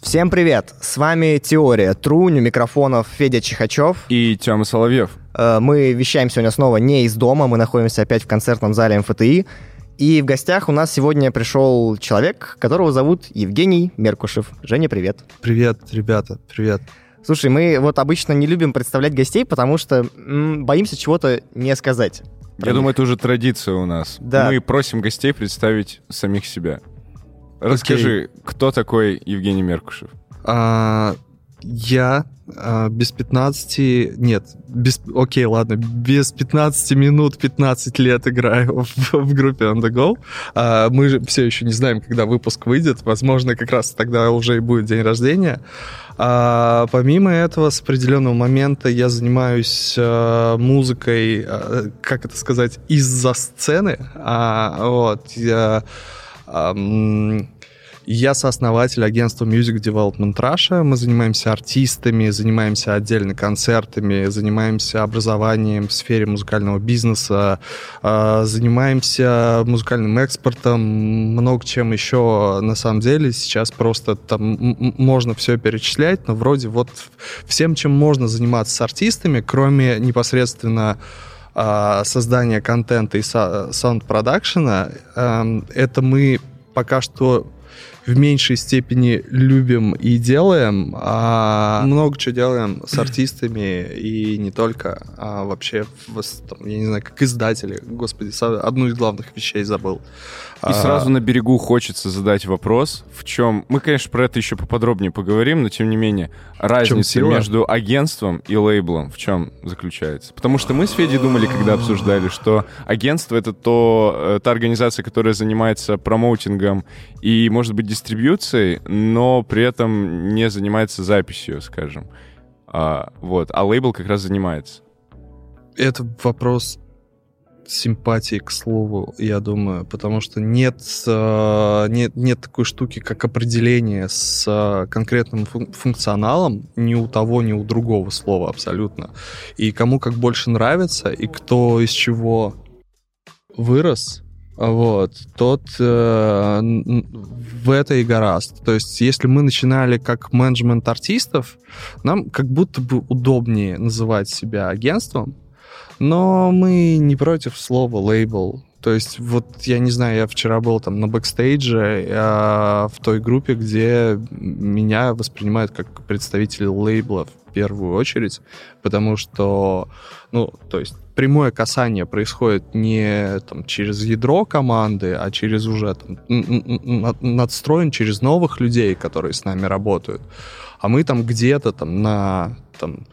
Всем привет! С вами Теория Трунь, у микрофонов Федя Чихачев. И Тёма Соловьев. Э, Мы вещаем сегодня снова не из дома, мы находимся опять в концертном зале МФТИ. И в гостях у нас сегодня пришел человек, которого зовут Евгений Меркушев. Женя, привет. Привет, ребята, привет. Слушай, мы вот обычно не любим представлять гостей, потому что м, боимся чего-то не сказать. Я думаю, это уже традиция у нас. Да. Мы просим гостей представить самих себя. Расскажи, кто такой Евгений Меркушев? А, я а, без 15... Нет, без... Окей, ладно, без 15 минут 15 лет играю в, в группе On The Go. А, мы же все еще не знаем, когда выпуск выйдет. Возможно, как раз тогда уже и будет день рождения. А, помимо этого, с определенного момента я занимаюсь а, музыкой, а, как это сказать, из-за сцены. А, вот, я... ам, я сооснователь агентства Music Development Russia. Мы занимаемся артистами, занимаемся отдельно концертами, занимаемся образованием в сфере музыкального бизнеса, э, занимаемся музыкальным экспортом, много чем еще на самом деле. Сейчас просто там можно все перечислять, но вроде вот всем, чем можно заниматься с артистами, кроме непосредственно а, создания контента и са- саунд-продакшена, эм, это мы пока что в меньшей степени любим и делаем, а много чего делаем с артистами и не только, а вообще, в- я не знаю, как издатели. Господи, одну из главных вещей забыл. И сразу на берегу хочется задать вопрос, в чем... Мы, конечно, про это еще поподробнее поговорим, но тем не менее, разница между агентством и лейблом в чем заключается? Потому что мы с Федей думали, когда обсуждали, что агентство — это то, э, та организация, которая занимается промоутингом и, может быть, дистрибьюцией, но при этом не занимается записью, скажем. А, вот. А лейбл как раз занимается. Это вопрос симпатии к слову, я думаю, потому что нет, э, нет, нет такой штуки, как определение с э, конкретным фун- функционалом ни у того, ни у другого слова абсолютно. И кому как больше нравится, и кто из чего вырос, вот, тот э, в это и гораст. То есть, если мы начинали как менеджмент артистов, нам как будто бы удобнее называть себя агентством, но мы не против слова лейбл. То есть, вот я не знаю, я вчера был там на бэкстейдже э, в той группе, где меня воспринимают как представителя лейбла в первую очередь, потому что, ну, то есть прямое касание происходит не там, через ядро команды, а через уже там, надстроен через новых людей, которые с нами работают. А мы там где-то там на, там,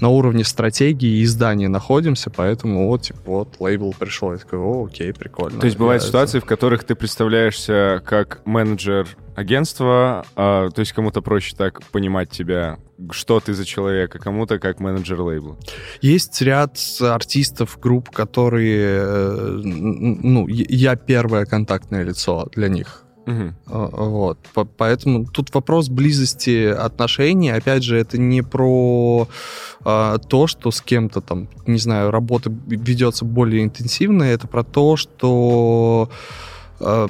на уровне стратегии и издания находимся, поэтому вот, типа, вот, лейбл пришел, я такой, о, окей, прикольно. То есть бывают Я ситуации, в которых ты представляешься как менеджер агентства, а, то есть кому-то проще так понимать тебя, что ты за человек, а кому-то как менеджер лейбла. Есть ряд артистов, групп, которые, э, ну, я первое контактное лицо для них. А, Вот. По- Поэтому тут вопрос близости отношений. Опять же, это не про а, то, что с кем-то там, не знаю, работа ведется более интенсивно. Это про то, что а,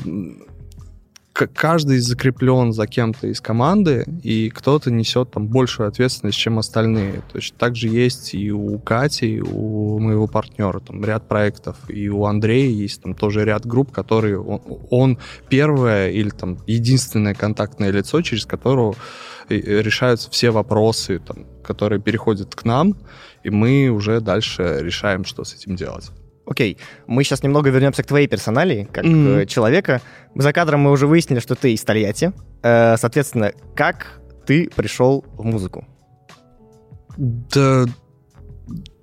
каждый закреплен за кем-то из команды, и кто-то несет там большую ответственность, чем остальные. То есть также есть и у Кати, и у моего партнера там ряд проектов, и у Андрея есть там тоже ряд групп, которые он, он первое или там единственное контактное лицо, через которого э, решаются все вопросы, там, которые переходят к нам, и мы уже дальше решаем, что с этим делать. Окей, мы сейчас немного вернемся к твоей персоналии, как э, человека. За кадром мы уже выяснили, что ты из Тольятти. Э, соответственно, как ты пришел в музыку? Да,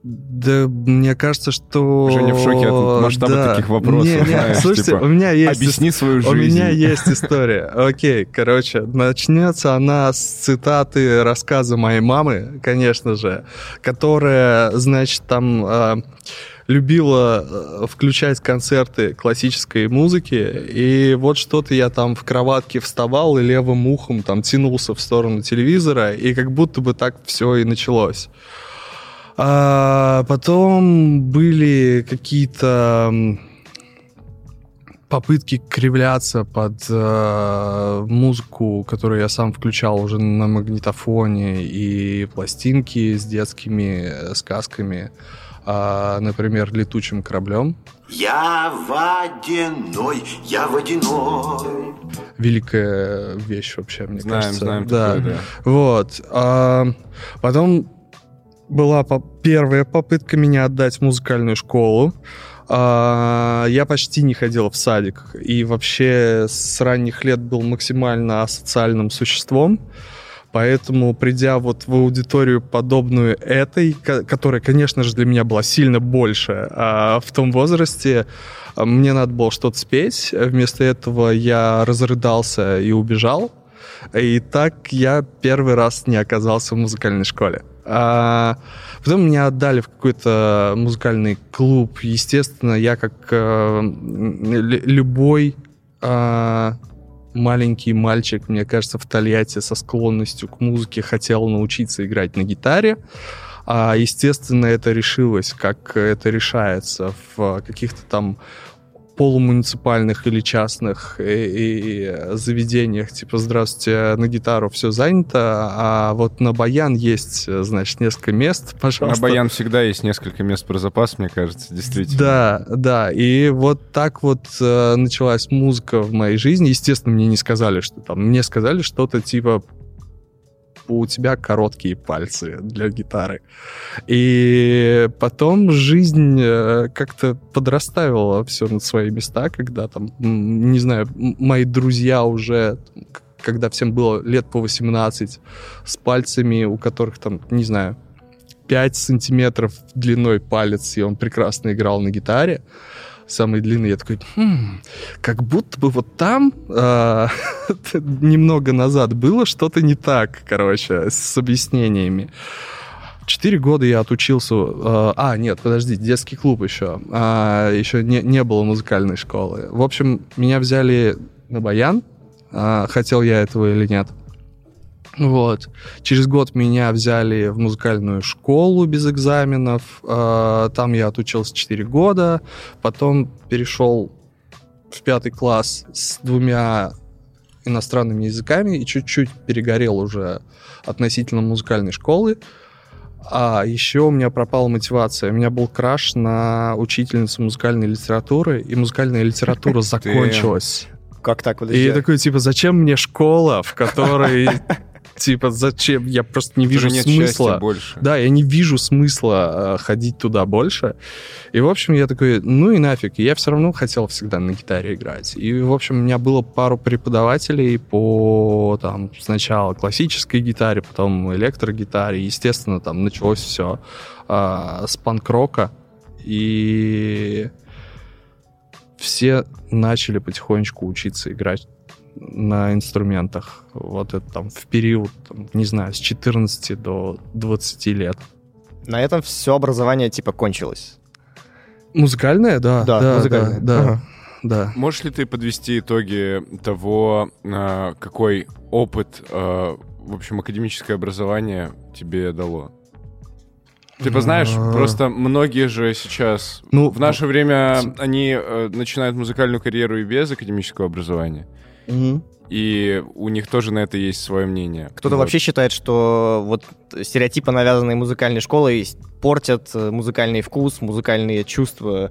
да, мне кажется, что... Женя в шоке от масштаба Да. таких вопросов, Не, не, знаешь, слушайте, типа, у меня есть... Объясни свою У жизнь. меня есть история. Окей, короче, начнется она с цитаты рассказа моей мамы, конечно же, которая, значит, там э, любила э, включать концерты классической музыки, и вот что-то я там в кроватке вставал и левым ухом там тянулся в сторону телевизора, и как будто бы так все и началось. А потом были какие-то попытки кривляться под э, музыку, которую я сам включал уже на магнитофоне, и пластинки с детскими э, сказками, э, например, «Летучим кораблем». Я водяной, я водяной. Великая вещь вообще, мне Знаем, кажется. знаем да. такое, да. Вот. А, потом была по- первая попытка меня отдать в музыкальную школу. А, я почти не ходил в садик и вообще с ранних лет был максимально асоциальным существом. Поэтому, придя вот в аудиторию, подобную этой, ко- которая, конечно же, для меня была сильно больше, а в том возрасте а, мне надо было что-то спеть. Вместо этого я разрыдался и убежал. И так я первый раз не оказался в музыкальной школе. А потом меня отдали в какой-то музыкальный клуб. Естественно, я как э, любой а, маленький мальчик, мне кажется, в Тольятти со склонностью к музыке хотел научиться играть на гитаре. А, естественно, это решилось, как это решается в каких-то там полумуниципальных или частных и, и заведениях, типа, здравствуйте, на гитару все занято, а вот на баян есть, значит, несколько мест, На пожалуйста. баян всегда есть несколько мест про запас, мне кажется, действительно. Да, да, и вот так вот э, началась музыка в моей жизни. Естественно, мне не сказали, что там, мне сказали что-то типа у тебя короткие пальцы для гитары. И потом жизнь э, как-то подрастаивала все на свои места, когда там, не знаю, мои друзья уже, когда всем было лет по 18, с пальцами, у которых там, не знаю, 5 сантиметров длиной палец, и он прекрасно играл на гитаре. Самый длинный, я такой, «Хм, как будто бы вот там а, немного назад было что-то не так, короче, с объяснениями. Четыре года я отучился... э, А, нет, подожди, детский клуб еще. А, еще не, не было музыкальной школы. В общем, меня взяли на баян. а, Хотел я этого или нет. Вот. Через год меня взяли в музыкальную школу без экзаменов. А, Там я отучился 4 года. Потом перешел в пятый класс с двумя иностранными языками и чуть-чуть перегорел уже относительно музыкальной школы. А еще у меня пропала мотивация. У меня был краш на учительницу музыкальной литературы, и музыкальная литература закончилась. Как так? И Подожди. я такой, типа, зачем мне школа, в которой, типа, зачем? Я просто не вижу нет смысла. больше. Да, я не вижу смысла э, ходить туда больше. И, в общем, я такой, ну и нафиг. Я все равно хотел всегда на гитаре играть. И, в общем, у меня было пару преподавателей по, там, сначала классической гитаре, потом электрогитаре. Естественно, там началось все с панк-рока. И все начали потихонечку учиться играть на инструментах. Вот это там в период, там, не знаю, с 14 до 20 лет. На этом все образование типа кончилось. Музыкальное, да. Да, да, музыкальное. Да, Ага. да. Можешь ли ты подвести итоги того, а, какой опыт, а, в общем, академическое образование тебе дало? Типа, знаешь, просто многие же сейчас... Ну, В наше время они э, начинают музыкальную карьеру и без академического образования. И у них тоже на это есть свое мнение. Кто-то Вот. вообще считает, что вот стереотипы, навязанные музыкальной школой, портят э, музыкальный вкус, музыкальные чувства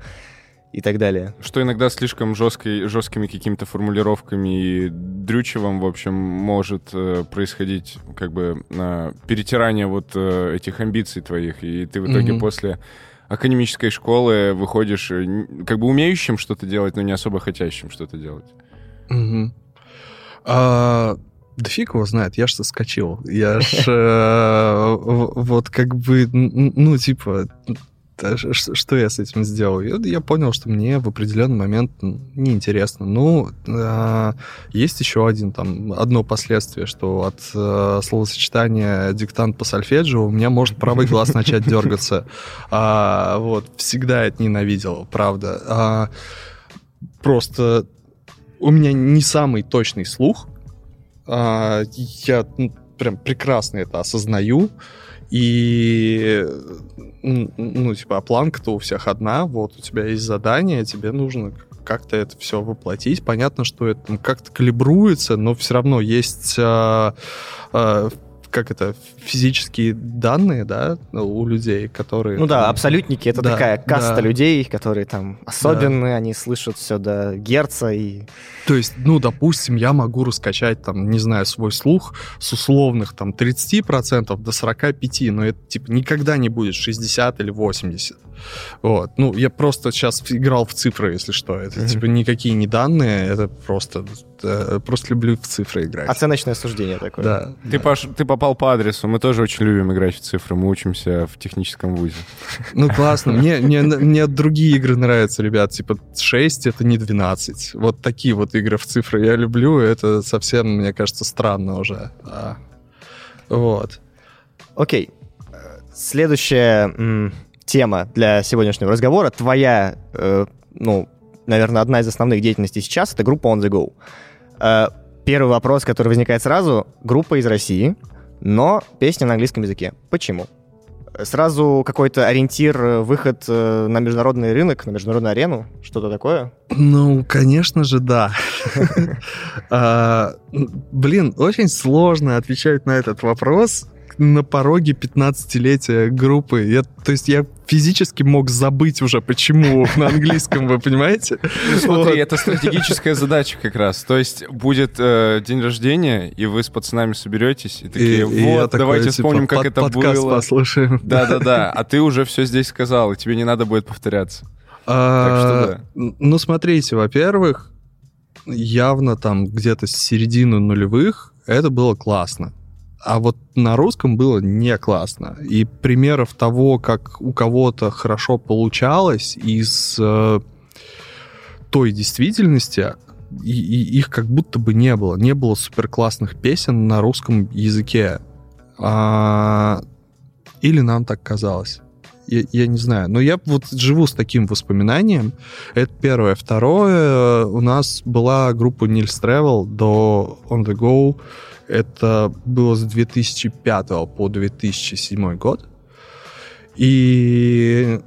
и так далее. Что иногда слишком жесткой, жесткими какими-то формулировками и дрючевым, в общем, может э, происходить как бы э, перетирание вот э, этих амбиций твоих, и ты в итоге Мгм. после академической школы выходишь э, как бы умеющим что-то делать, но не особо хотящим что-то делать. А, да фиг его знает, я ж соскочил. Я ж э, вот как бы, ну, типа, что я с этим сделал? Я, понял, что мне в определенный момент неинтересно. Ну, а, есть еще один, там, одно последствие, что от э, словосочетания диктант по сольфеджио у меня может правый глаз начать дергаться. А, вот, всегда это ненавидел, правда. Просто у меня не самый точный слух. А, я ну, прям прекрасно это осознаю. И, ну, типа, а планка-то у всех одна. Вот у тебя есть задание, тебе нужно как-то это все воплотить. Понятно, что это как-то калибруется, но все равно есть а, а, как это, физические данные, да, у людей, которые... Ну да, там- абсолютники — это Да, такая каста да. людей, которые там особенные, они слышат все до герца и... То есть, ну, допустим, я могу раскачать, там, не знаю, свой слух с условных, там, 30% до 45%, но это, типа, никогда не будет 60 или 80. Вот. Ну, я просто сейчас играл в цифры, если что. Это, Мгм. типа, никакие не данные, это просто... э, просто люблю в цифры играть. Оценочное суждение такое. Да. Ты, да. Паш, ты попал по адресу. Мы тоже очень любим играть в цифры. Мы учимся в техническом вузе. Ну, классно. Мне, мне, мне другие игры нравятся, ребят. Типа 6 — это не 12. Вот такие вот игры в цифры я люблю. Это совсем, мне кажется, странно уже. А, Вот. Окей. Следующая м, тема для сегодняшнего разговора. Твоя, э, ну, наверное, одна из основных деятельностей сейчас — это группа On The Go. Э, первый вопрос, который возникает сразу. Группа из России, но песня на английском языке. Почему? Сразу какой-то ориентир, э, выход э, на международный рынок, на международную арену, что-то такое? Ну, конечно же, да. А, Блин, очень сложно отвечать на этот вопрос на пороге 15-летия группы. Я, то есть я физически мог забыть уже, почему на английском, вы понимаете? Ну, смотри, Вот. это стратегическая задача как раз. То есть будет э, день рождения, и вы с пацанами соберетесь, и такие, И- и я вот, такой, давайте типа, вспомним, как под- это подкаст было. послушаем. Да-да-да, а ты уже все здесь сказал, и тебе не надо будет повторяться. А, Так что Ну, смотрите, во-первых, явно там где-то с середины нулевых это было классно. А вот на русском было не классно. И примеров того, как у кого-то хорошо получалось из э, той действительности, и- и их как будто бы не было. Не было супер классных песен на русском языке. А, или нам так казалось. Я, я не знаю. Но я вот живу с таким воспоминанием. Это первое. Второе, у нас была группа Nils Travel до On The Go. Это было с 2005 по 2007 год. И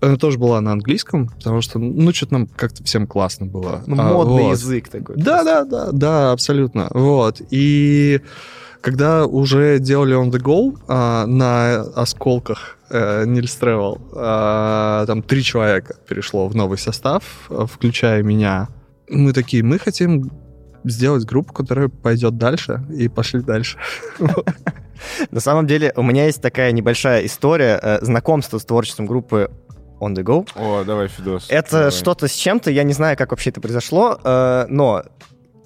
она тоже была на английском, потому что, ну, что-то нам как-то всем классно было. Ну, А, модный вот. язык такой. Да, да, да, да, абсолютно. Вот. И когда уже делали On The Go а, на осколках э, Nils Travel, а, там три человека перешло в новый состав, а, включая меня. Мы такие, мы хотим сделать группу, которая пойдет дальше, и пошли дальше. На самом деле, у меня есть такая небольшая история э, знакомства с творчеством группы On The Go. О, давай, Фидос. Это давай. что-то с чем-то, я не знаю, как вообще это произошло, э, но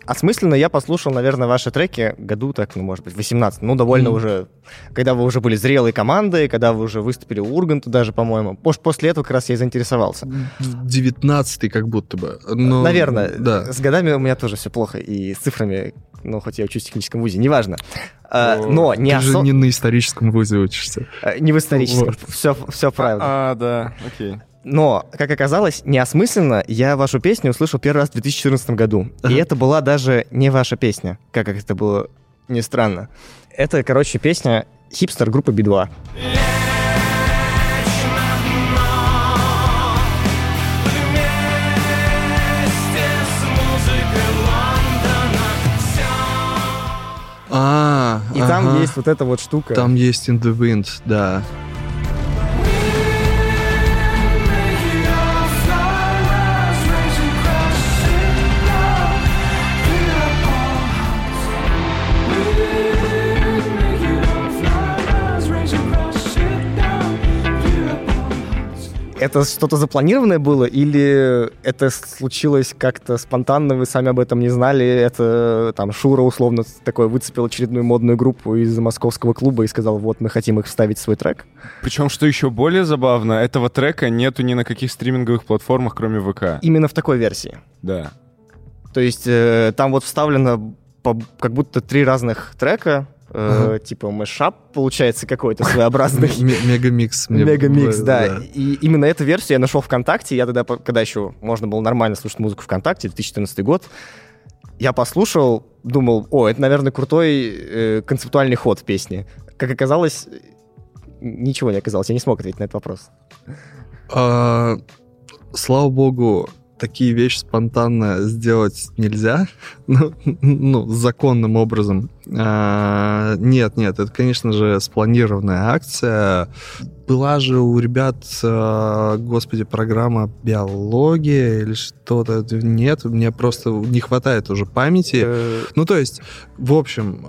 осмысленно я послушал, наверное, ваши треки году так, ну, может быть, 18, ну, довольно Мгм. уже, когда вы уже были зрелой командой, когда вы уже выступили у Урганта даже, по-моему. Пос- После этого как раз я и заинтересовался. Девятнадцатый как будто бы. Но- Наверное, Да. с годами у меня тоже все плохо, и с цифрами, ну, хоть я учусь в техническом вузе, неважно. Э, О, но не, Ты же осо- не на историческом вузе учишься. э, не в историческом, Вот. все, все правильно. А, да, окей. Но, как оказалось, неосмысленно я вашу песню услышал первый раз в 2014 году. И это была даже не ваша песня, как это было не странно. Это, короче, песня хипстер группы Би-2. А, И там ага. есть вот эта вот штука. Там есть In the Wind, да. Это что-то запланированное было или это случилось как-то спонтанно, вы сами об этом не знали? Это там Шура условно такой выцепил очередную модную группу из московского клуба и сказал, вот мы хотим их вставить в свой трек. Причем, что еще более забавно, этого трека нету ни на каких стриминговых платформах, кроме ВК. Именно в такой версии. Да. То есть э, там вот вставлено по- как будто три разных трека, э, типа мэшап получается какой-то своеобразный. Мегамикс. Мегамикс, да. И именно эту версию я нашел ВКонтакте. Я тогда, когда еще можно было нормально слушать музыку ВКонтакте, 2014 год, я послушал, думал, о, это, наверное, крутой э, концептуальный ход в песне. Как оказалось, ничего не оказалось. Я не смог ответить на этот вопрос. А, слава богу, такие вещи спонтанно сделать нельзя, ну, ну законным образом. А, нет, нет, это, конечно же, спланированная акция. Была же у ребят, а, господи, программа биология или что-то. Нет, мне просто не хватает уже памяти. Э, Ну, то есть, в общем,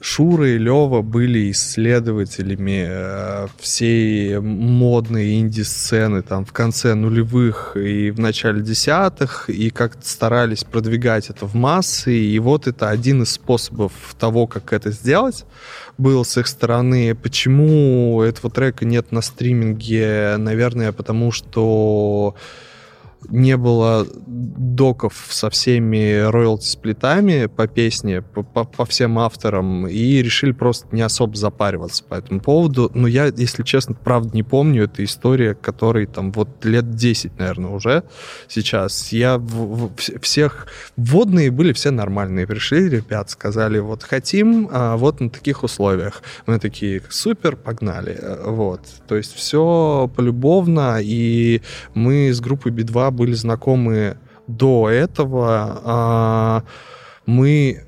Шура и Лева были исследователями э, всей модной инди-сцены там в конце нулевых и в начале десятых, и как-то старались продвигать это в массы, и вот это один из способов того, как это сделать, был с их стороны. Почему этого трека нет на стриминге? Наверное, потому что не было доков со всеми роялти-сплитами по песне, по, по- всем авторам, и решили просто не особо запариваться по этому поводу. Но я, если честно, правда не помню, это история, которой там вот лет 10, наверное, уже сейчас. Я в- в- вс- всех... Водные были все нормальные. Пришли ребят, сказали, вот хотим, а, вот на таких условиях. Мы такие, супер, погнали. Э, Вот. То есть все полюбовно, и мы с группой Би-2 были знакомы до этого. А, Мы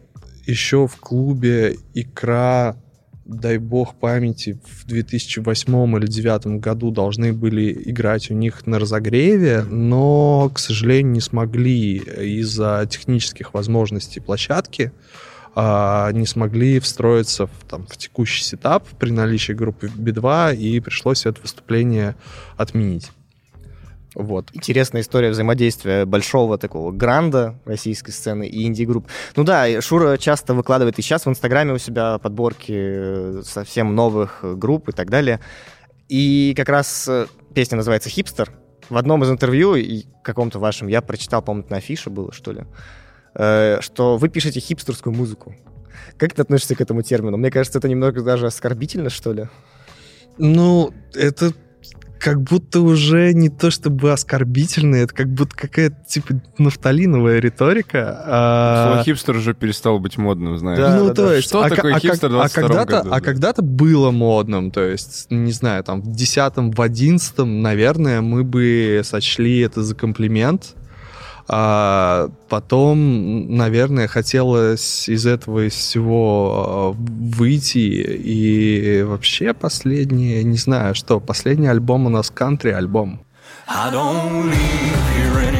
еще в клубе «Икра», дай бог памяти, в 2008 или 2009 году должны были играть у них на разогреве, но, к сожалению, не смогли из-за технических возможностей площадки а, не смогли встроиться в, там, в текущий setup при наличии группы Би-2, и пришлось это выступление отменить. Вот. Интересная история взаимодействия большого такого гранда российской сцены и инди-групп. Ну да, Шура часто выкладывает и сейчас в Инстаграме у себя подборки э, совсем новых групп и так далее. И как раз э, песня называется «Хипстер». В одном из интервью, каком-то вашем, я прочитал, по-моему, на афише было, что ли, э, что вы пишете хипстерскую музыку. Как ты относишься к этому термину? Мне кажется, это немного даже оскорбительно, что ли. Ну, это как будто уже не то чтобы оскорбительно, это как будто какая-то типа нафталиновая риторика. а- Слово хипстер уже перестал быть модным, знаешь. Да, ну, да, то да. есть, Что а, такое а хипстер в а 22 когда-то, году, а да? когда-то было модным, то есть, не знаю, там в 10 в 11 наверное, мы бы сочли это за комплимент. А потом, наверное, хотелось из этого из всего а, выйти. И вообще последний, не знаю, что, последний альбом у нас кантри альбом. I don't live here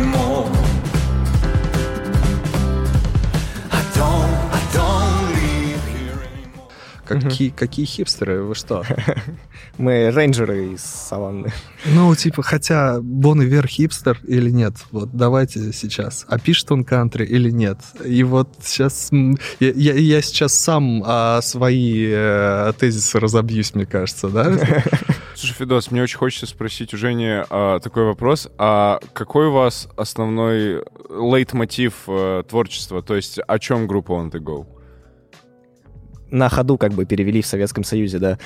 Какие, какие хипстеры, вы что? Мы рейнджеры из саванны. Ну, типа, хотя Бон Ивер хипстер или нет? Вот давайте сейчас. А пишет он кантри или нет? И вот сейчас... Я, я- я сейчас сам а, свои э, тезисы разобьюсь, мне кажется, да? Слушай, Федос, мне очень хочется спросить у Жени а, такой вопрос. А какой у вас основной лейтмотив э, творчества? То есть о чем группа On The Go? На ходу как бы перевели в Советском Союзе, да.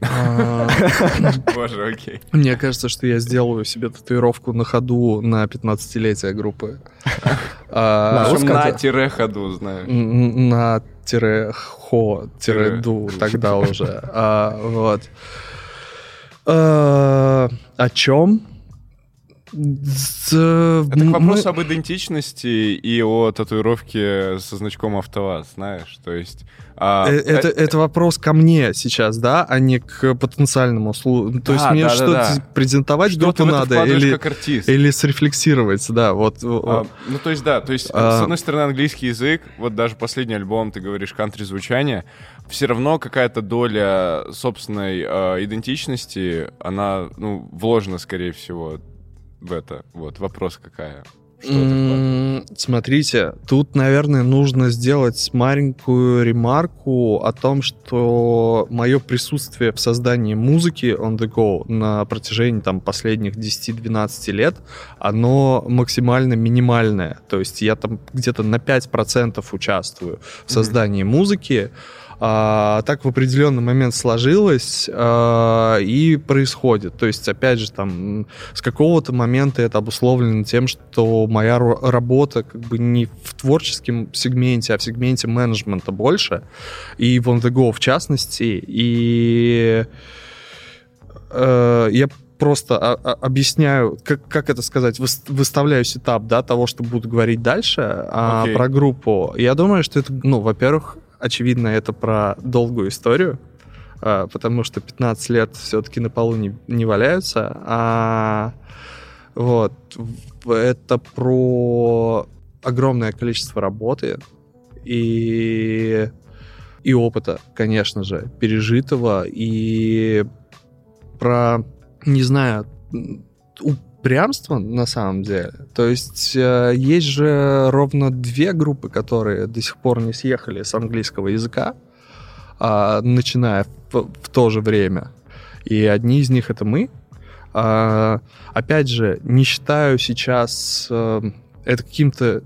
А, Боже, окей. Мне кажется, что я сделаю себе татуировку на ходу на 15-летие группы. А, На тире ходу, знаешь. Н- на тире хо тире ду тогда уже А, вот о чем Это к вопросу об идентичности и о татуировке со значком АвтоВАЗ, знаешь, то есть... а, Э, Это, э, это вопрос ко мне сейчас, да, а не к потенциальному слу. То есть Да, мне да, да, что-то да. презентовать что группу надо или, или срефлексировать, да, вот. А, ну, то есть, да, то есть, А. с одной стороны, английский язык, вот даже последний альбом, ты говоришь, кантри-звучание, все равно какая-то доля собственной э, идентичности, она, ну, вложена, скорее всего, в это. Вот, вопрос какая. Что Смотрите, тут, наверное, нужно сделать маленькую ремарку о том, что мое присутствие в создании музыки on the go на протяжении там, последних 10-12 лет, оно максимально минимальное. То есть я там где-то на 5% участвую в создании музыки. А, так в определенный момент сложилось а, и происходит. То есть, опять же, там с какого-то момента это обусловлено тем, что моя работа как бы не в творческом сегменте, а в сегменте менеджмента больше, и в On The Go в частности. И э, я просто а- а- объясняю, как, как это сказать, выс- выставляю сетап, да, того, что буду говорить дальше а, Окей. про группу. Я думаю, что это, ну, во-первых, очевидно, это про долгую историю, а, потому что 15 лет все-таки на полу не, не валяются. А, вот. Это про огромное количество работы и, и опыта, конечно же, пережитого, и про, не знаю, упрямство на самом деле. То есть э, есть же ровно две группы, которые до сих пор не съехали с английского языка, а, начиная в, в то же время. И одни из них это мы. А, опять же, не считаю сейчас э, это каким-то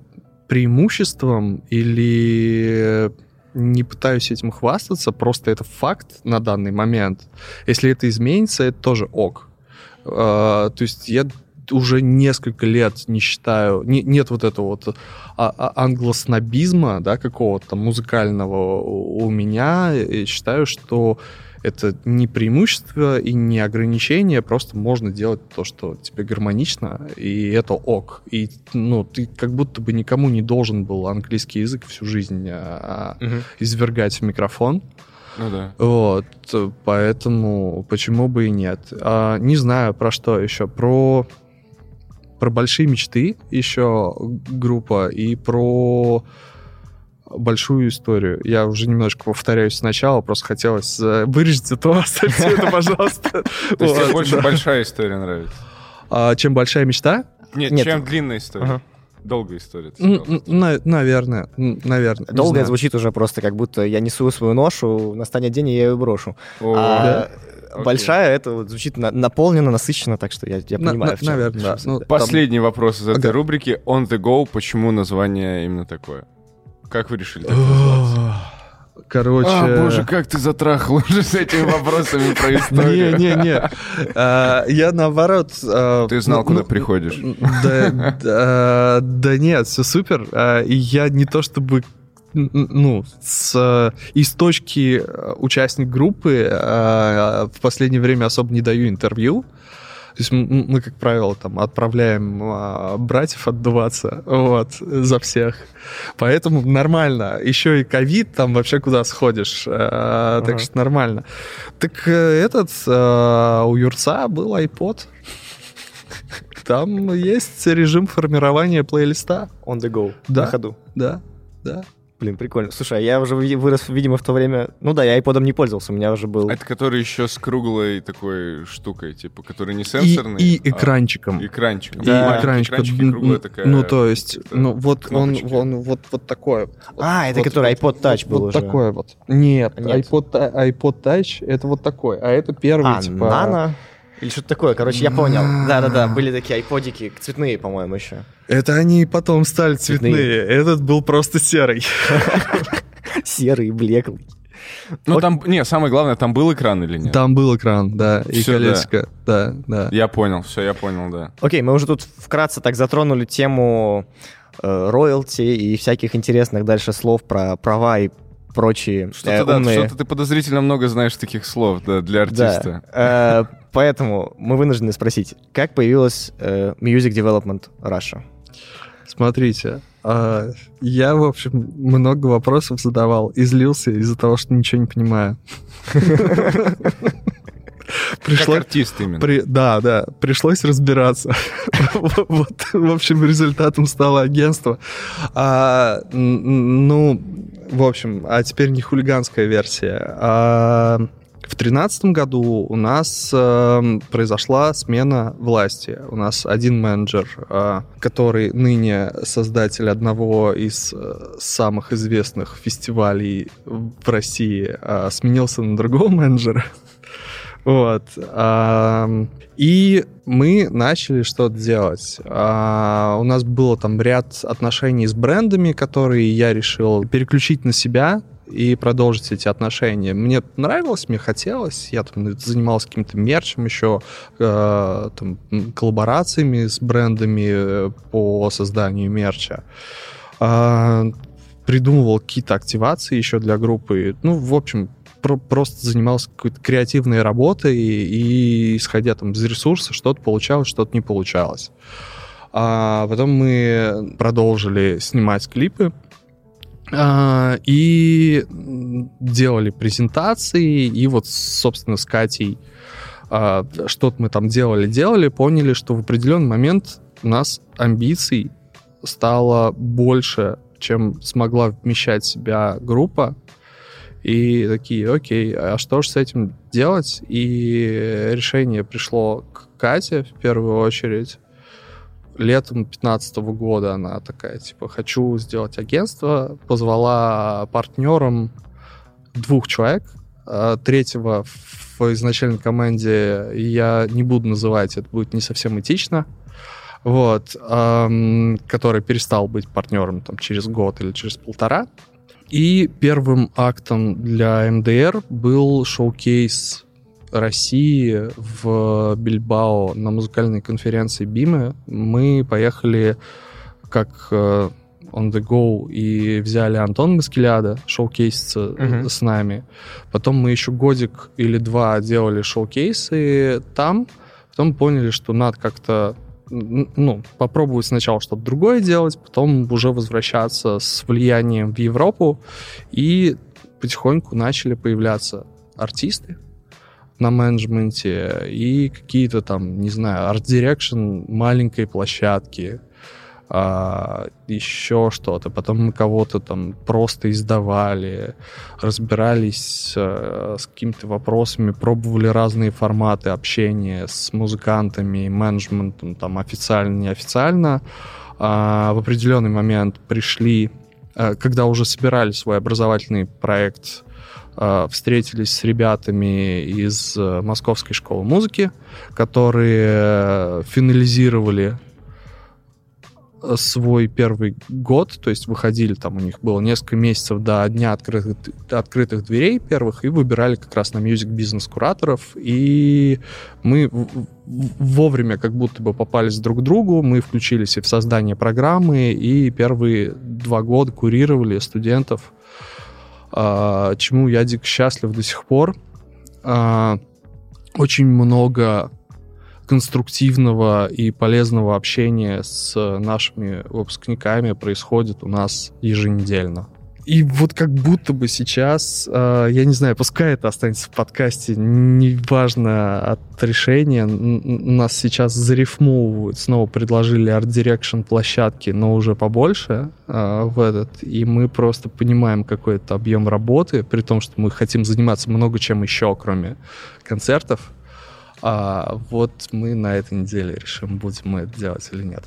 преимуществом или не пытаюсь этим хвастаться, просто это факт на данный момент. Если это изменится, это тоже ок. А, то есть я уже несколько лет не считаю, не- нет вот этого вот а- а- англоснобизма, да, какого-то музыкального у меня, и считаю, что это не преимущество и не ограничение, просто можно делать то, что тебе гармонично, и это ок. И, ну, ты как будто бы никому не должен был английский язык всю жизнь а, Мгм. извергать в микрофон. Ну да. Вот, поэтому почему бы и нет. А, не знаю, про что еще. Про, про большие мечты еще группа и про большую историю. Я уже немножко повторяюсь сначала, просто хотелось э, вырежать это, оставьте это, пожалуйста. То есть тебе больше большая история нравится? А, Чем большая мечта? Нет, чем длинная история. Долгая история. Наверное, наверное. знаю. звучит уже просто, как будто я несу свою ношу, настанет день, и я ее брошу. А Окей. большая, это вот звучит на- наполненно, насыщенно, так что я, я На- понимаю. на- в чем- наверное, да. Ну. Последний вопрос из этой Ага. рубрики. On the go. Почему название именно такое? Как вы решили так называться? Короче... А, боже, как ты затрахал уже с этими вопросами про историю. Не-не-не. А, Я наоборот... а, Ты знал, ну, куда ну, приходишь. Да, нет, все супер. А, И я не то чтобы ну, с, э, из точки э, участник группы э, в последнее время особо не даю интервью. То есть мы, как правило, там отправляем а, братьев отдуваться вот, за всех. Поэтому нормально. Еще и ковид, там вообще куда сходишь. Так Ага. что нормально. Так этот, у Юрца был iPod. Там есть режим формирования плейлиста. On the go, Да. на ходу. Да, да. Блин, прикольно. Слушай, а я уже вырос, видимо, в то время... Ну да, я айподом не пользовался, у меня уже был... Это который еще с круглой такой штукой, типа, который не И, сенсорный. и а экранчиком. экранчиком. И Да. И Н- круглая н- такая... Ну, то есть, ну, вот он, кнопочки. он вот, вот, вот такое. А, это Вот- который вот- iPod Touch вот, был вот уже. такое вот. Нет, Нет. iPod, iPod Touch это вот такой, а это первый, А, типа... нано? Или что-то такое, короче, я понял. Да-да-да, были такие айподики, цветные, по-моему, еще. Это они потом стали цветные. Цветные. Этот был просто серый. Серый, блеклый. Ну, там, не, самое главное, там был экран или нет? Там был экран, да, и да. колесико. Да, да. Я понял, все, я понял, да. Окей, мы уже тут вкратце так затронули тему э, роялти и всяких интересных дальше слов про права и прочие э, Что-то, да, умные... что-то ты подозрительно много знаешь таких слов, да, для артиста. Да. Э, поэтому мы вынуждены спросить, как появилась э, Music Development Russia? Смотрите, а, я, в общем, много вопросов задавал и злился из-за того, что ничего не понимаю. Как Пришлось... артист именно. При- Да, да, пришлось разбираться. Вот, в общем, результатом стало агентство. А, ну, в общем, а теперь не хулиганская версия. А, в тринадцатом году у нас эм, произошла смена власти. У нас один менеджер, а, который ныне создатель одного из э, самых известных фестивалей в России, а, сменился на другого менеджера. Вот. ам, И мы начали что-то делать. А, У нас было там ряд отношений с брендами, которые я решил переключить на себя и продолжить эти отношения. Мне нравилось, мне хотелось. Я там занимался каким-то мерчем еще, э, там, коллаборациями с брендами э, по созданию мерча. А, Придумывал какие-то активации еще для группы. Ну, в общем, про- просто занимался какой-то креативной работой, и, и исходя там из ресурса, что-то получалось, что-то не получалось. А потом мы продолжили снимать клипы, и м, делали презентации, и вот, собственно, с Катей а, что-то мы там делали, делали, поняли, что в определенный момент у нас амбиций стало больше, чем смогла вмещать себя группа. И такие, окей, а что же с этим делать? И решение пришло к Кате в первую очередь. Летом 2015 года она такая, типа, хочу сделать агентство. Позвала партнером двух человек. А Третьего в изначальной команде я не буду называть, это будет не совсем этично. Вот, ам, который перестал быть партнером там, через год или через полтора. И первым актом для МДР был шоу-кейс России в Бильбао на музыкальной конференции Бимы. Мы поехали как э, On-The-Go и взяли Антон Маскеляда шоу-кейситься Мгм. с нами. Потом мы еще годик или два делали шоу-кейсы там. Потом поняли, что надо как-то ну, попробовать сначала что-то другое делать, потом уже возвращаться с влиянием в Европу. И потихоньку начали появляться артисты на менеджменте и какие-то там, не знаю, art direction маленькой площадки, а, еще что-то. Потом мы кого-то там просто издавали, разбирались э, с какими-то вопросами, пробовали разные форматы общения с музыкантами, менеджментом, там официально, неофициально. А, в определенный момент пришли, э, когда уже собирали свой образовательный проект, встретились с ребятами из э, Московской школы музыки, которые э, финализировали э, свой первый год, то есть выходили там, у них было несколько месяцев до дня открытых, открытых дверей первых, и выбирали как раз на мьюзик бизнес кураторов, и мы вовремя как будто бы попались друг к другу, мы включились и в создание программы, и первые два года курировали студентов, чему я дико счастлив до сих пор. А, Очень много конструктивного и полезного общения с нашими выпускниками происходит у нас еженедельно. И вот как будто бы сейчас, э, я не знаю, пускай это останется в подкасте, неважно от решения, нас сейчас зарифмовывают, снова предложили art direction площадки, но уже побольше э, в этот, и мы просто понимаем какой это объем работы, при том, что мы хотим заниматься много чем еще, кроме концертов. А вот мы на этой неделе решим, будем мы это делать или нет.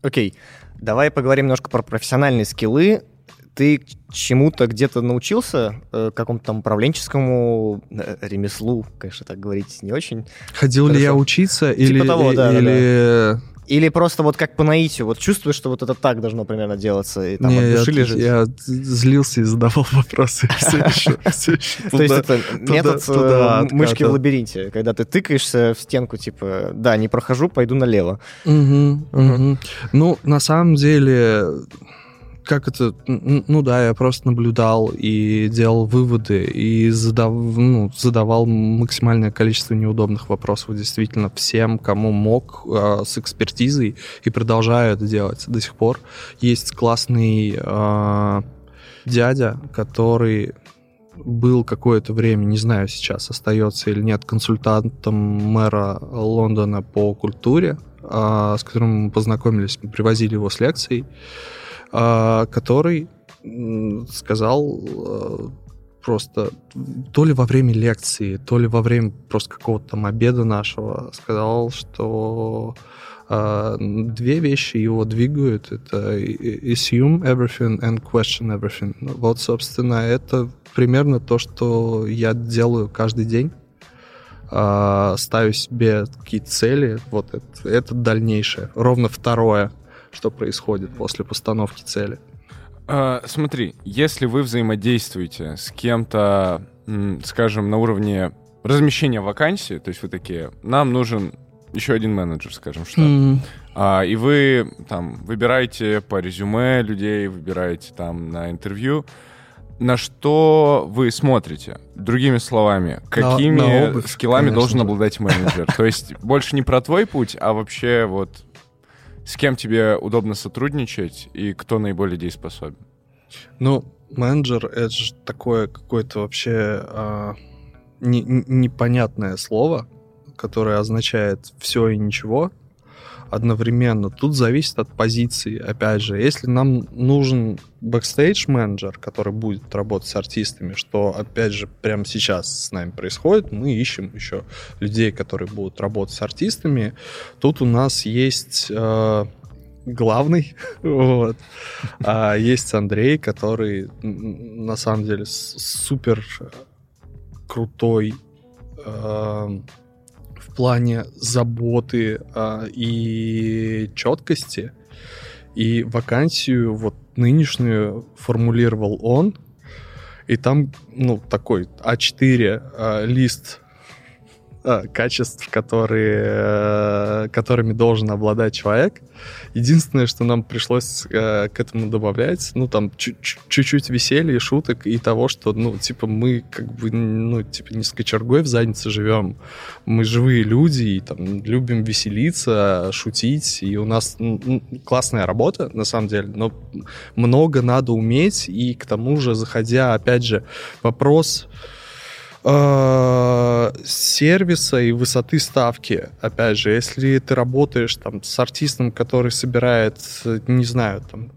Окей, давай поговорим немножко про профессиональные скиллы. Ты чему-то где-то научился, э, какому-то там управленческому э, ремеслу, конечно, так говорить не очень. Ходил ли Хорошо. я учиться Типа или... того, да, да, или... Или просто вот как по наитию, вот чувствуешь, что вот это так должно примерно делаться, и там Не, от я, души лежит. я злился и задавал вопросы. Все еще, То есть это метод э, мышки в лабиринте, когда ты тыкаешься в стенку, типа, да, не прохожу, пойду налево. Ну, на самом деле, как это, ну да, я просто наблюдал и делал выводы и задав, ну, задавал максимальное количество неудобных вопросов действительно всем, кому мог э, с экспертизой и продолжаю это делать до сих пор. Есть классный э, дядя, который был какое-то время, не знаю сейчас, остается или нет, консультантом мэра Лондона по культуре, а, с которым мы познакомились, мы привозили его с лекцией, который м, сказал э, просто то ли во время лекции, то ли во время просто какого-то там обеда нашего, сказал, что а, две вещи его двигают. Это assume everything and question everything. Вот, собственно, это примерно то, что я делаю каждый день. А, ставлю себе какие-то цели. Вот это, это дальнейшее. Ровно второе, что происходит после постановки цели. А, смотри, если вы взаимодействуете с кем-то, скажем, на уровне размещения вакансии, то есть вы такие, нам нужен еще один менеджер, скажем, что, М, А, и вы там выбираете по резюме людей, выбираете там на интервью. на что вы смотрите? Другими словами, какими на обувь, скиллами конечно должен же. обладать менеджер? То есть больше не про твой путь, а вообще вот с кем тебе удобно сотрудничать и кто наиболее дееспособен? Ну, менеджер это же такое какое-то вообще а, не- не- непонятное слово, которое означает все и ничего одновременно. Тут зависит от позиции. Опять же, если нам нужен бэкстейдж-менеджер, который будет работать с артистами, что, опять же, прямо сейчас с нами происходит, мы ищем еще людей, которые будут работать с артистами. Тут у нас есть э, главный, вот. А есть Андрей, который на самом деле супер крутой в плане заботы а, и четкости. И вакансию вот нынешнюю формулировал он. И там, ну, такой А4 а, лист качеств, которые, э, которыми должен обладать человек. Единственное, что нам пришлось э, к этому добавлять, ну, там, чу- чу- чуть-чуть веселья, шуток и того, что, ну, типа, мы как бы, ну, типа, не с кочергой в заднице живем. Мы живые люди и, там, любим веселиться, шутить, и у нас ну, классная работа, на самом деле, но много надо уметь, и к тому же, заходя, опять же, вопрос э, сервиса и высоты ставки. Опять же, если ты работаешь там с артистом, который собирает, э, не знаю, там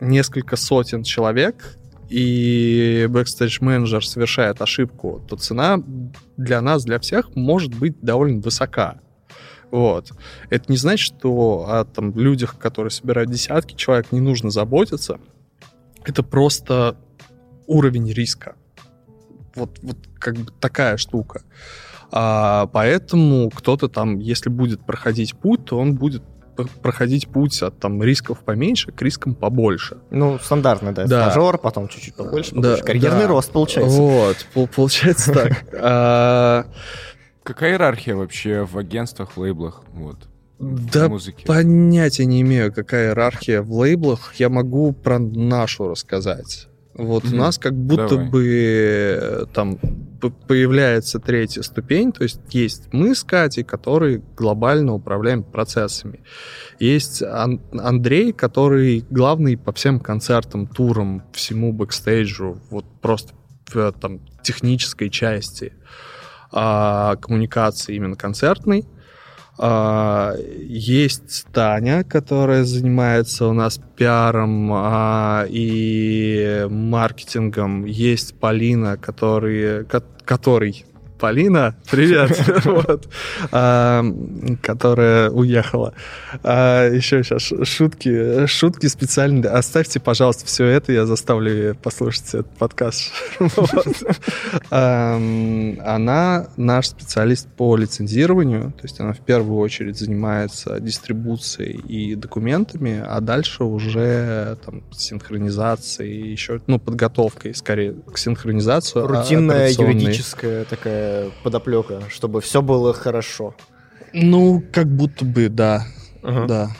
несколько сотен человек, и бэкстейдж-менеджер совершает ошибку, то цена для нас, для всех может быть довольно высока. Вот. Это не значит, что о там, людях, которые собирают десятки человек, не нужно заботиться. Это просто уровень риска. Вот, вот как бы такая штука. А, поэтому кто-то там, если будет проходить путь, то он будет проходить путь от там рисков поменьше к рискам побольше. Ну, стандартно, да, Да. стажер, потом чуть-чуть побольше, Да, побольше. Карьерный да. рост получается. Вот, пол- получается так. А, Какая иерархия вообще в агентствах, в лейблах? Вот. Да в музыке. понятия не имею, какая иерархия в лейблах. Я могу про нашу рассказать. Вот у Мгм. нас как будто Давай. бы э, там появляется третья ступень, то есть есть мы с Катей, которые глобально управляем процессами. Есть Ан- Андрей, который главный по всем концертам, турам, всему бэкстейджу, вот просто в там технической части а, коммуникации именно концертной. А, Есть Таня, которая занимается у нас пиаром а, и маркетингом. Есть Полина, который, ко- который Полина, привет, вот, а, которая уехала. А, еще сейчас шутки, шутки специально. Оставьте, пожалуйста, все это, я заставлю ее послушать этот подкаст. Вот. Ам, Она наш специалист по лицензированию, то есть она в первую очередь занимается дистрибуцией и документами, а дальше уже там синхронизацией, еще, ну, подготовкой скорее к синхронизации. а Рутинная юридическая такая подоплека, чтобы все было хорошо. Ну, как будто бы, да. Ага. Да.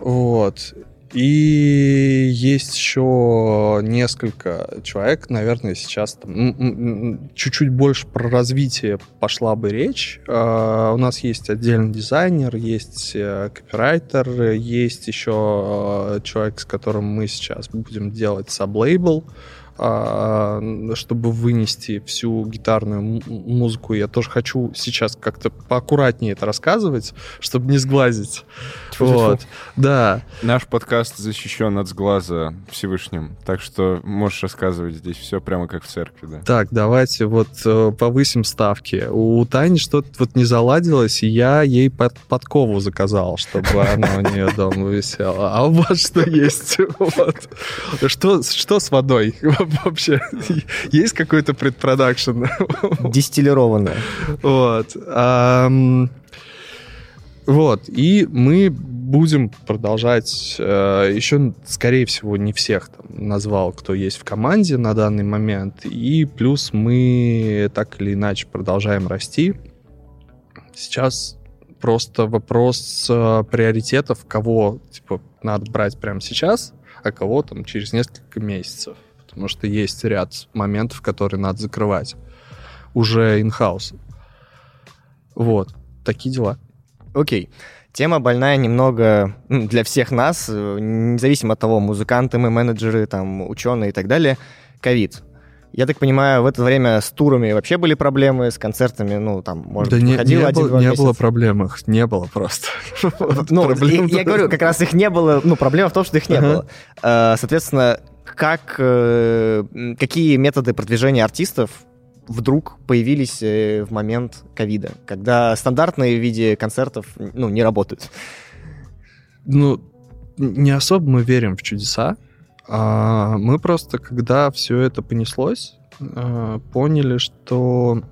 Вот. И есть еще несколько человек, наверное, сейчас там, чуть-чуть больше про развитие пошла бы речь. А, У нас есть отдельный дизайнер, есть э, копирайтер, есть еще э, человек, с которым мы сейчас будем делать саблейбл, а, чтобы вынести всю гитарную музыку. Я тоже хочу сейчас как-то поаккуратнее это рассказывать, чтобы не сглазить. Вот. Да. Наш подкаст защищен от сглаза Всевышним, так что можешь рассказывать здесь все прямо как в церкви, да. Так, давайте вот э, повысим ставки. У Тани что-то вот не заладилось, и я ей под- подкову заказал, чтобы она у нее дома висела. А у вас что есть? Вот. Что, что с водой вообще? Есть какой-то предпродакшн? Дистиллированная. Вот. Вот, и мы будем продолжать, э, еще, скорее всего, не всех там назвал, кто есть в команде на данный момент, и плюс мы так или иначе продолжаем расти. Сейчас просто вопрос э, приоритетов, кого, типа, надо брать прямо сейчас, а кого там через несколько месяцев. потому что есть ряд моментов, которые надо закрывать уже in-house. Вот, такие дела. Окей. Тема больная немного для всех нас, э, независимо от того, музыканты мы, менеджеры, там, ученые и так далее. Ковид. Я так понимаю, в это время с турами вообще были проблемы, с концертами, ну, там, может да быть, не, выходило не, один-два было, не было проблем, их не было просто. Ну, я, говорю, как раз их не было, ну, проблема в том, что их не было. Э, Соответственно, как, э, какие методы продвижения артистов вдруг появились э, в момент ковида, когда стандартные в виде концертов, ну, не работают? Ну, не особо мы верим в чудеса. А мы просто, когда все это понеслось, а, поняли, что,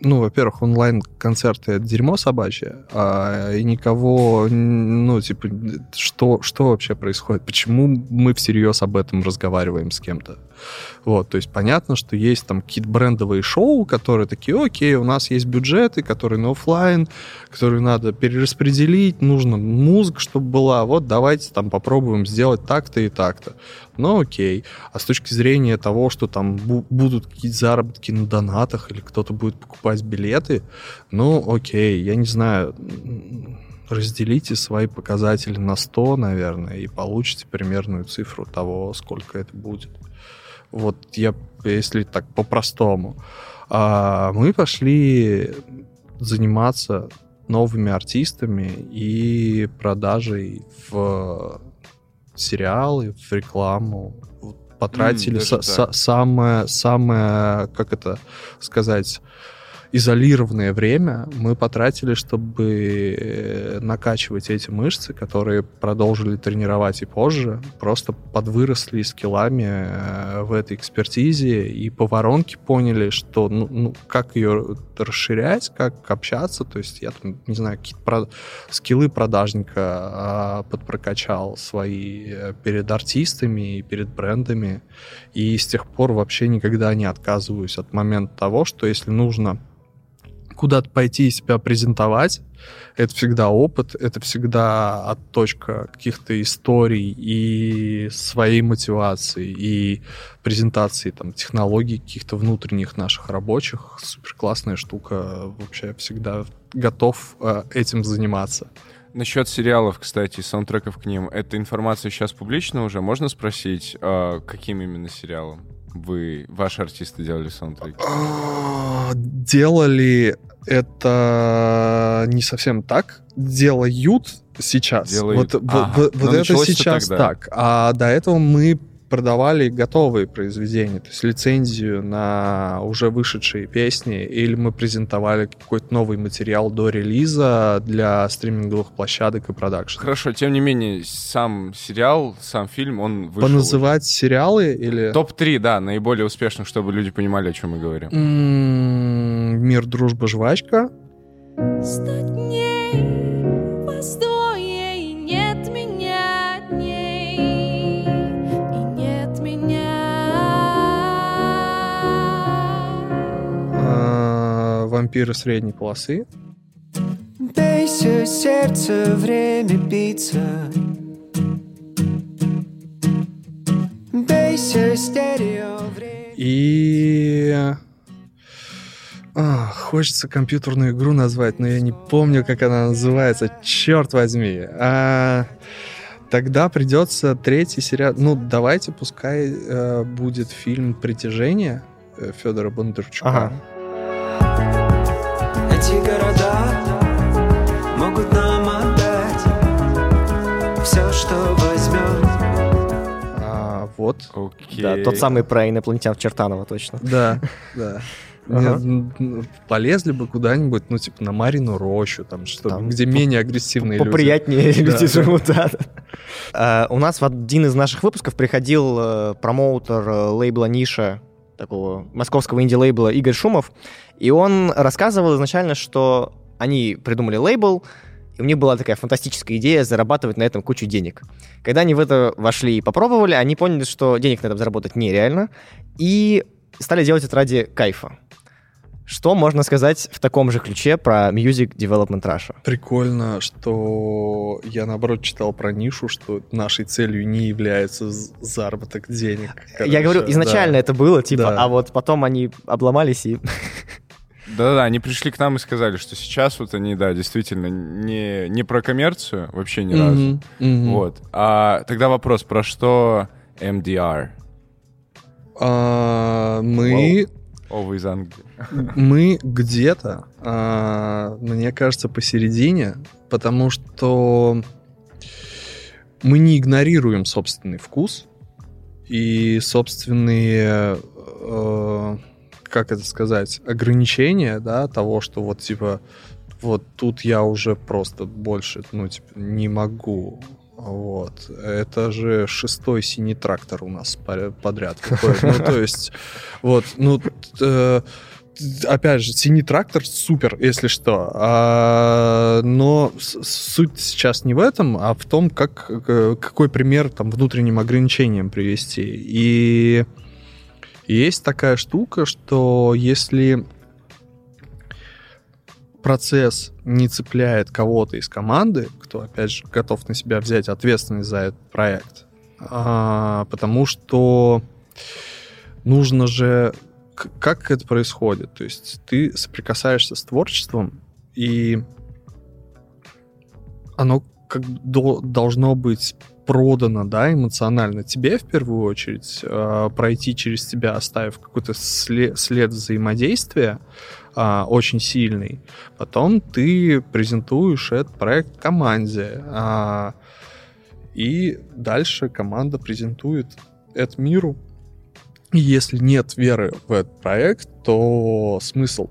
ну, во-первых, онлайн-концерты это дерьмо собачье, а, и никого, ну, типа, что, что вообще происходит? Почему мы всерьез об этом разговариваем с кем-то? Вот, то есть понятно, что есть там какие-то брендовые шоу, которые такие, окей, у нас есть бюджеты, которые на оффлайн, которые надо перераспределить, нужно музыка, чтобы была, вот давайте там попробуем сделать так-то и так-то. Ну окей. А с точки зрения того, что там бу- будут какие-то заработки на донатах или кто-то будет покупать билеты, ну окей, я не знаю, разделите свои показатели на 100, наверное, и получите примерную цифру того, сколько это будет. Вот я, если так по-простому. А мы пошли заниматься новыми артистами и продажей в сериалы, в рекламу. Вот Потратили М, са- са- самое, самое, как это сказать, изолированное время мы потратили, чтобы э, накачивать эти мышцы, которые продолжили тренировать и позже, просто подвыросли скиллами э, в этой экспертизе. И по воронке поняли, что ну, ну, как ее расширять, как общаться, то есть я там, не знаю, какие-то про- скиллы продажника а, подпрокачал свои э, перед артистами и перед брендами, и с тех пор вообще никогда не отказываюсь от момента того, что если нужно куда-то пойти и себя презентовать, это всегда опыт, это всегда отточка каких-то историй и своей мотивации, и презентации там, технологий каких-то внутренних наших рабочих. Супер классная штука. Вообще всегда готов э, этим заниматься. Насчет сериалов, кстати, саундтреков к ним. Эта информация сейчас публична уже? Можно спросить, а, каким именно сериалом вы, ваши артисты делали саундтреки? А, Делали это не совсем так. Делают сейчас. Делают. Вот, Ага. вот- Но вот это сейчас тогда. так. А до этого мы продавали готовые произведения, то есть лицензию на уже вышедшие песни, или мы презентовали какой-то новый материал до релиза для стриминговых площадок и продакшн. Хорошо, тем не менее, сам сериал, сам фильм, он вышел. Поназывать сериалы или... Топ-3, да, наиболее успешных, чтобы люди понимали, о чем мы говорим. М, Мир, дружба, жвачка. Стать Вампиры средней полосы. Бейся, сердце, время биться. Бейся, стерео, время. И... А, хочется компьютерную игру назвать, но я не помню, как она называется. Черт возьми. А, тогда придется третий сериал. Ну, давайте, пускай э, будет фильм «Притяжение» Федора Бондарчука. Ага. Вот. Окей. Да, тот самый про инопланетян в Чертаново, точно. Да, да. Ага. М, м, Полезли бы куда-нибудь, ну, типа, на Марину рощу, там, что, Там где по- менее агрессивные люди. Поприятнее Да, люди живут, да. А, У нас в один из наших выпусков приходил э, промоутер э, лейбла Ниша, такого московского инди-лейбла Игорь Шумов, и он рассказывал изначально, что они придумали лейбл, и у них была такая фантастическая идея зарабатывать на этом кучу денег. Когда они в это вошли и попробовали, они поняли, что денег на этом заработать нереально, и стали делать это ради кайфа. Что можно сказать в таком же ключе про Music Development Russia? Прикольно, что я, наоборот, читал про нишу, что нашей целью не является заработок денег. Я говорю, Короче, изначально да. это было, типа, Да. а вот потом они обломались и... Да-да, они пришли к нам и сказали, что сейчас вот они, да, действительно, не, не про коммерцию вообще ни разу. Мгм, мгм. Вот. А тогда вопрос, про что MDR? А, мы О, вы из Англии. Мы где-то, а, мне кажется, посередине, потому что мы не игнорируем собственный вкус и собственные, э, как это сказать, ограничения, да, того, что вот типа вот тут я уже просто больше, ну типа не могу. Вот. Это же шестой синий трактор у нас по- подряд. Ну, то есть, вот, ну, э, опять же, синий трактор супер, если что. А, но суть сейчас не в этом, а в том, как, э, какой пример там внутренним ограничением привести. И есть такая штука, что если процесс не цепляет кого-то из команды, кто, опять же, готов на себя взять ответственность за этот проект, а, потому что нужно же... Как это происходит? То есть ты соприкасаешься с творчеством, и оно как должно быть продано, да, эмоционально тебе в первую очередь, э, пройти через тебя, оставив какой-то сле- след взаимодействия а, очень сильный. Потом ты презентуешь этот проект команде, а, и дальше команда презентует это миру. И если нет веры в этот проект, то смысл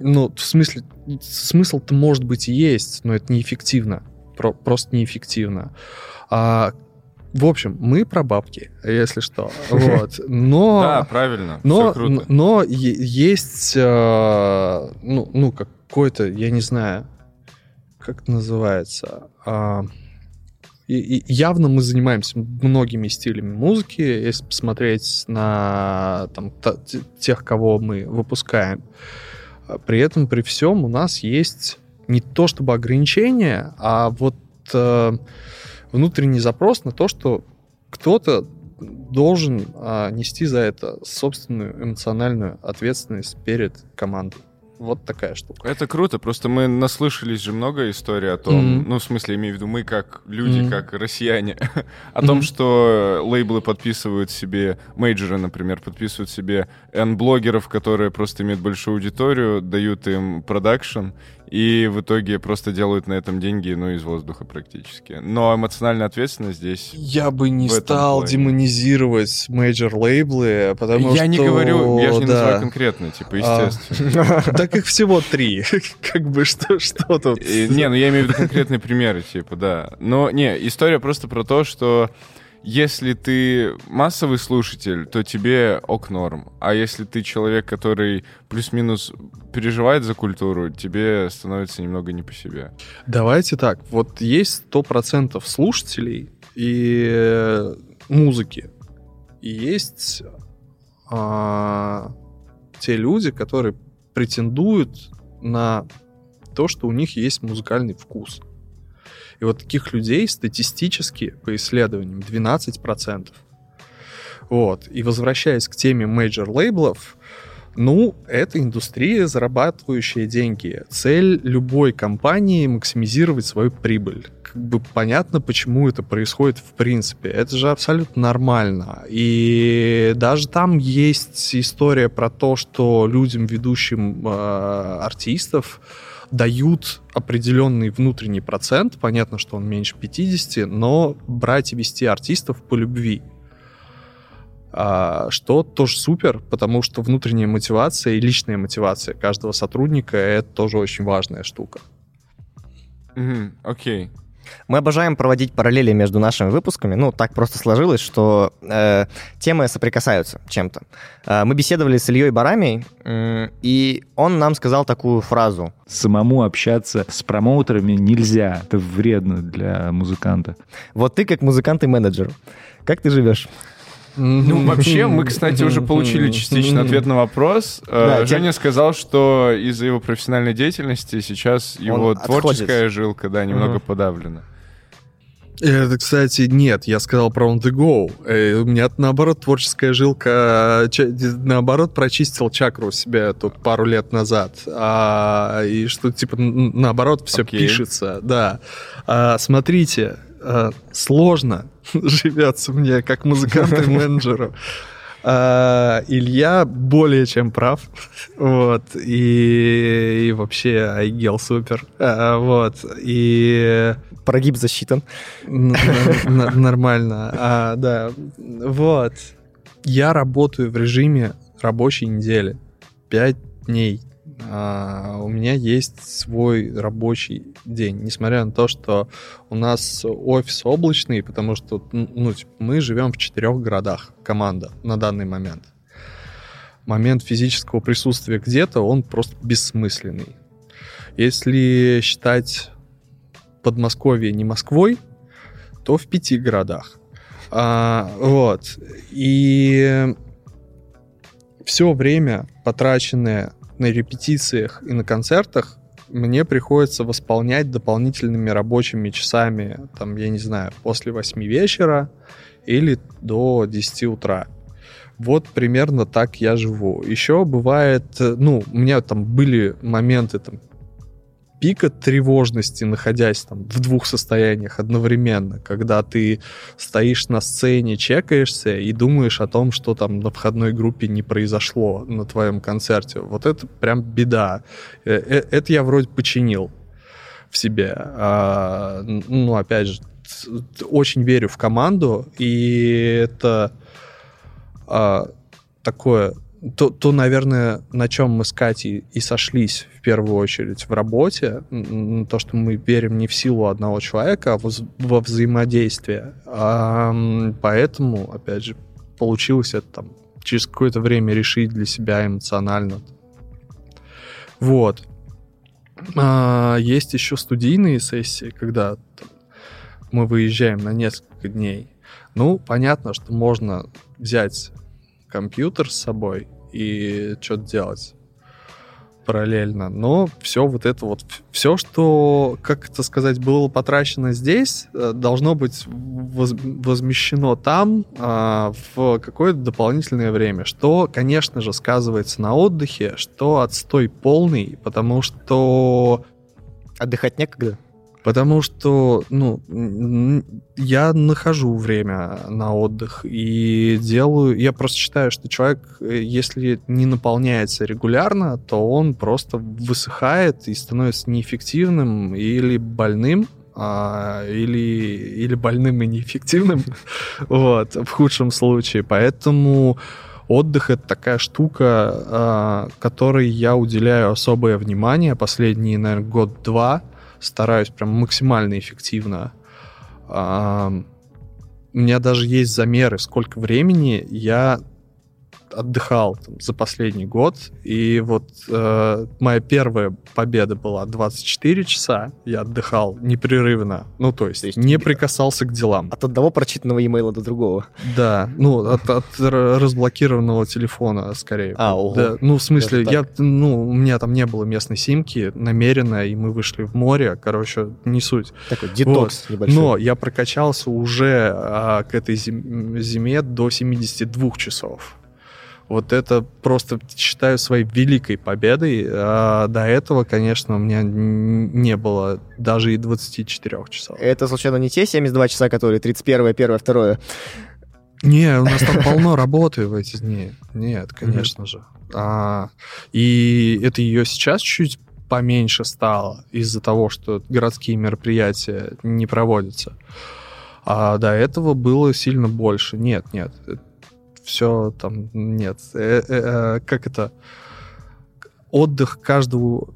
ну, в смысле, смысл-то может быть и есть, но это неэффективно. Про- просто неэффективно. А, в общем, мы про бабки, если что. Вот. Но, Да, правильно. но, Все круто. но есть, э, ну, ну, какой-то, я не знаю, как это называется. а, и- и явно мы занимаемся многими стилями музыки, если посмотреть на там, та- те- тех, кого мы выпускаем. А При этом, при всем, у нас есть не то чтобы ограничения, а вот э, внутренний запрос на то, что кто-то должен а, нести за это собственную эмоциональную ответственность перед командой. Вот такая штука. Это круто, просто мы наслышались же много историй о том, Мгм. ну, в смысле, имею в виду мы как люди, Мгм. как россияне, о том, Мгм. что лейблы подписывают себе, мейджоры, например, подписывают себе N-блогеров, которые просто имеют большую аудиторию, дают им продакшн, и в итоге просто делают на этом деньги, ну, из воздуха практически. Но эмоциональная ответственность здесь... Я бы не стал плане. демонизировать мейджор лейблы, потому я не что... говорю, я же не да. называю конкретно, типа, А. естественно. Так их всего три. Как бы что, тут? Не, ну я имею в виду конкретные примеры, типа, да. Но не, история просто про то, что если ты массовый слушатель, то тебе ок норм. А если ты человек, который плюс-минус переживает за культуру, тебе становится немного не по себе. Давайте так, вот есть 100% слушателей и э, музыки, и есть а, те люди, которые претендуют на то, что у них есть музыкальный вкус. И вот таких людей статистически, по исследованиям, 12%. Вот. И возвращаясь к теме мейджор-лейблов, ну, это индустрия, зарабатывающая деньги. Цель любой компании — максимизировать свою прибыль. Как бы понятно, почему это происходит в принципе. Это же абсолютно нормально. И даже там есть история про то, что людям, ведущим э, артистов, дают определенный внутренний процент. Понятно, что он меньше 50, но брать и вести артистов по любви. А, что тоже супер, потому что внутренняя мотивация и личная мотивация каждого сотрудника это тоже очень важная штука. Окей. Мы обожаем проводить параллели между нашими выпусками. Ну, так просто сложилось, что э, темы соприкасаются чем-то. Э, мы беседовали с Ильей Барами, м, и он нам сказал такую фразу. Самому общаться с промоутерами нельзя. Это вредно для музыканта. Вот ты как музыкант и менеджер. Как ты живешь? Ну, вообще, мы, кстати, уже получили частично ответ на вопрос. Э, Да, Женя сказал, что из-за его профессиональной деятельности сейчас его отходит. творческая жилка, да, немного подавлена. Это, кстати, нет, я сказал про on the go. Э, У меня, наоборот, творческая жилка, э, наоборот, прочистил чакру у себя тут пару лет назад. А, и что, типа, наоборот, все Окей. пишется, да. А, смотрите, э, сложно живется мне как музыканту и менеджеру. А, Илья более чем прав. Вот. И, и вообще, Айгел супер. А, Вот. И Прогиб засчитан. Нормально. А, да. Вот. Я работаю в режиме рабочей недели. Пять дней. А, у меня есть свой рабочий день. Несмотря на то, что у нас офис облачный, потому что ну, типа, мы живем в четырех городах, команда на данный момент. Момент физического присутствия где-то, он просто бессмысленный. Если считать Подмосковье не Москвой, то в пяти городах. А, вот. И все время, потраченное на репетициях и на концертах, мне приходится восполнять дополнительными рабочими часами, там, я не знаю, после 8 вечера или до 10 утра. Вот примерно так я живу. Еще бывает, э, ну, у меня там были моменты там пика тревожности, находясь там в двух состояниях одновременно, когда ты стоишь на сцене, чекаешься и думаешь о том, что там на входной группе не произошло на твоем концерте. Вот это прям беда. Э, э, Это я вроде починил в себе. А, Ну, опять же, очень верю в команду, и это а, такое то, то, наверное, на чем мы с Катей и сошлись в первую очередь в работе, то, что мы верим не в силу одного человека, а воз- во взаимодействие. А, поэтому, опять же, получилось это там через какое-то время решить для себя эмоционально. Вот. А, есть еще студийные сессии, когда там, мы выезжаем на несколько дней. Ну, понятно, что можно взять компьютер с собой и что-то делать параллельно. Но все вот это вот, все, что, как это сказать, было потрачено здесь, э, должно быть воз- возмещено там а, в какое-то дополнительное время, что, конечно же, сказывается на отдыхе, что отстой полный, потому что Отдыхать некогда. Потому что, ну, я нахожу время на отдых и делаю... Я просто считаю, что человек, э, если не наполняется регулярно, то он просто высыхает и становится неэффективным или больным, а, или, или больным и неэффективным, вот, в худшем случае. Поэтому отдых — это такая штука, а, которой я уделяю особое внимание последние, наверное, год-два, стараюсь прям максимально эффективно. У меня даже есть замеры, сколько времени я отдыхал там, за последний год. И вот э, моя первая победа была 24 часа. Я отдыхал непрерывно. Ну, то есть, То есть не прикасался к делам. От одного прочитанного имейла до другого. Да, ну, от, от разблокированного телефона, скорее. А, ого. Да, ну, в смысле, я, ну, у меня там не было местной симки намеренно, и мы вышли в море, короче, не суть. Такой детокс небольшой. Но я прокачался уже а, к этой зим- зиме до 72 часов. Вот это просто считаю своей великой победой. А до этого, конечно, у меня не было даже и 24 часов. Это, случайно, не те 72 часа, которые 31, 1, 2? Не, у нас там полно работы в эти дни. Нет, конечно же. А, и это ее сейчас чуть поменьше стало из-за того, что городские мероприятия не проводятся. А до этого было сильно больше. Нет, нет. Все там нет. Э, э, э, как это? Отдых каждого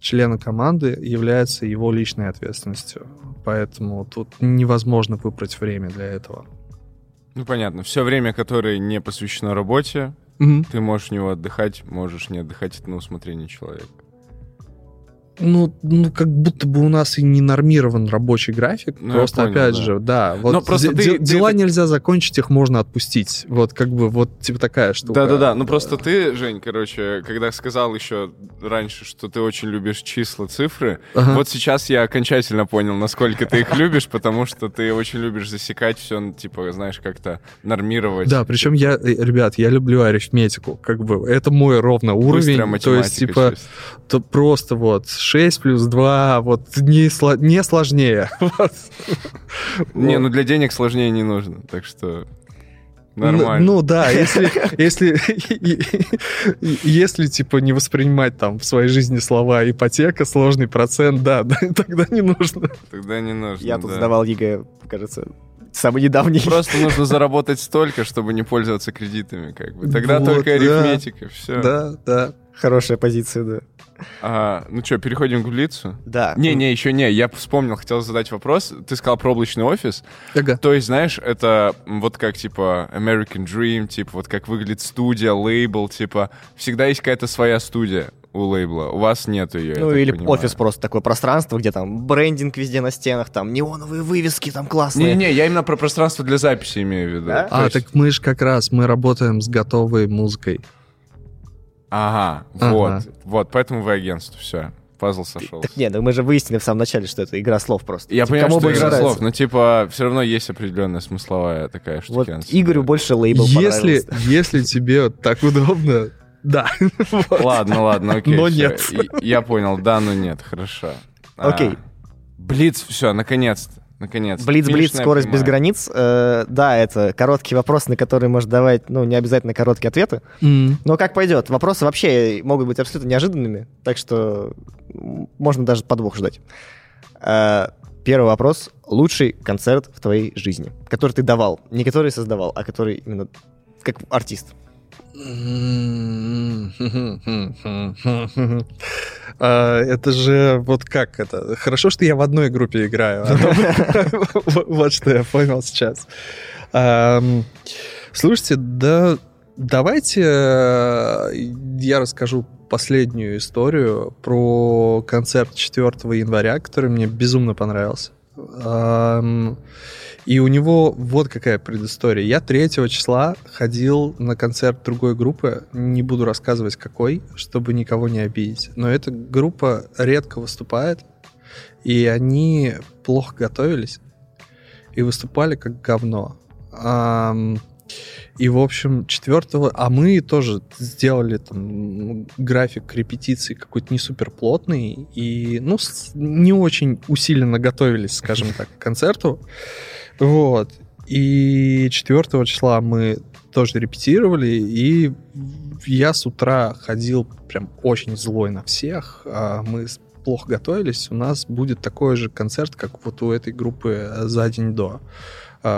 члена команды является его личной ответственностью. Поэтому тут невозможно выбрать время для этого. Ну, понятно. Все время, которое не посвящено работе, Мгм. ты можешь в него отдыхать, можешь не отдыхать, это на усмотрение человека. Ну, ну, как будто бы у нас и не нормирован рабочий график. Ну, просто, понял, опять да. же, да. Вот Но просто де- ты- де- ты дела это- нельзя закончить, их можно отпустить. Вот как бы вот типа такая штука. Да-да-да, ну просто ты, Жень, короче, когда сказал еще раньше, что ты очень любишь числа, цифры, Ага. вот сейчас я окончательно понял, насколько ты их любишь, потому что ты очень любишь засекать все, типа, знаешь, как-то нормировать. Да, причем я, э, ребят, я люблю арифметику, как бы это мой ровно уровень. То есть, типа, то просто вот 6 плюс 2, вот не, сло- не сложнее. Не, ну для денег сложнее не нужно, так что нормально. Ну, ну да, если, если, если типа не воспринимать там в своей жизни слова ипотека, сложный процент, да, да, тогда не нужно. Тогда не нужно, Я тут да. сдавал ЕГЭ, кажется, самый недавний. Просто нужно заработать столько, чтобы не пользоваться кредитами, как бы. Тогда Вот, только да. арифметика, все. Да, да. Хорошая позиция, да. А, ну что, переходим к Блицу? Да. Не-не, еще не, я вспомнил, хотел задать вопрос. Ты сказал про облачный офис. Ага. То есть, знаешь, это вот как, типа, American Dream, типа, вот как выглядит студия, лейбл, типа, всегда есть какая-то своя студия у лейбла. У вас нету ее, Ну или офис просто такое пространство, где там брендинг везде на стенах, там неоновые вывески там классные. Не-не, я именно про пространство для записи имею в виду. Да? А, есть- так мы же как раз, мы работаем с готовой музыкой. Ага, Ага. вот, вот, поэтому вы агентство, все, пазл сошелся. Так нет, ну мы же выяснили в самом начале, что это игра слов просто. Я Типа, понимаю, кому что игра нравится. слов, но типа все равно есть определенная смысловая такая Вот штука. Игорю больше лейбл Если, понравился. если тебе вот так удобно, да. Вот. Ладно, ладно, окей. Но всё. нет. Я понял, да, но нет, хорошо. А, Окей. Блиц, все, наконец-то. Наконец. Блиц, блиц, скорость без границ. Э, да, это короткий вопрос, на который может давать, ну, не обязательно короткие ответы. М. Но как пойдет. Вопросы вообще могут быть абсолютно неожиданными, так что можно даже подвох ждать. Э, первый вопрос. Лучший концерт в твоей жизни, который ты давал. Не который создавал, а который именно как артист. А, Это же вот как это? Хорошо, что я в одной группе играю. а Вот что я понял сейчас. Слушайте, да давайте э, я расскажу последнюю историю про концерт 4 января, который мне безумно понравился. И у него вот какая предыстория. Я 3 числа ходил на концерт другой группы, не буду рассказывать какой, чтобы никого не обидеть. Но эта группа редко выступает, и они плохо готовились и выступали как говно. И, в общем, 4 А мы тоже сделали там график репетиций какой-то не супер плотный. И, ну, не очень усиленно готовились, скажем так, к концерту. Вот. И 4 числа мы тоже репетировали, и я с утра ходил прям очень злой на всех. а Мы плохо готовились. У нас будет такой же концерт, как вот у этой группы э, за день до.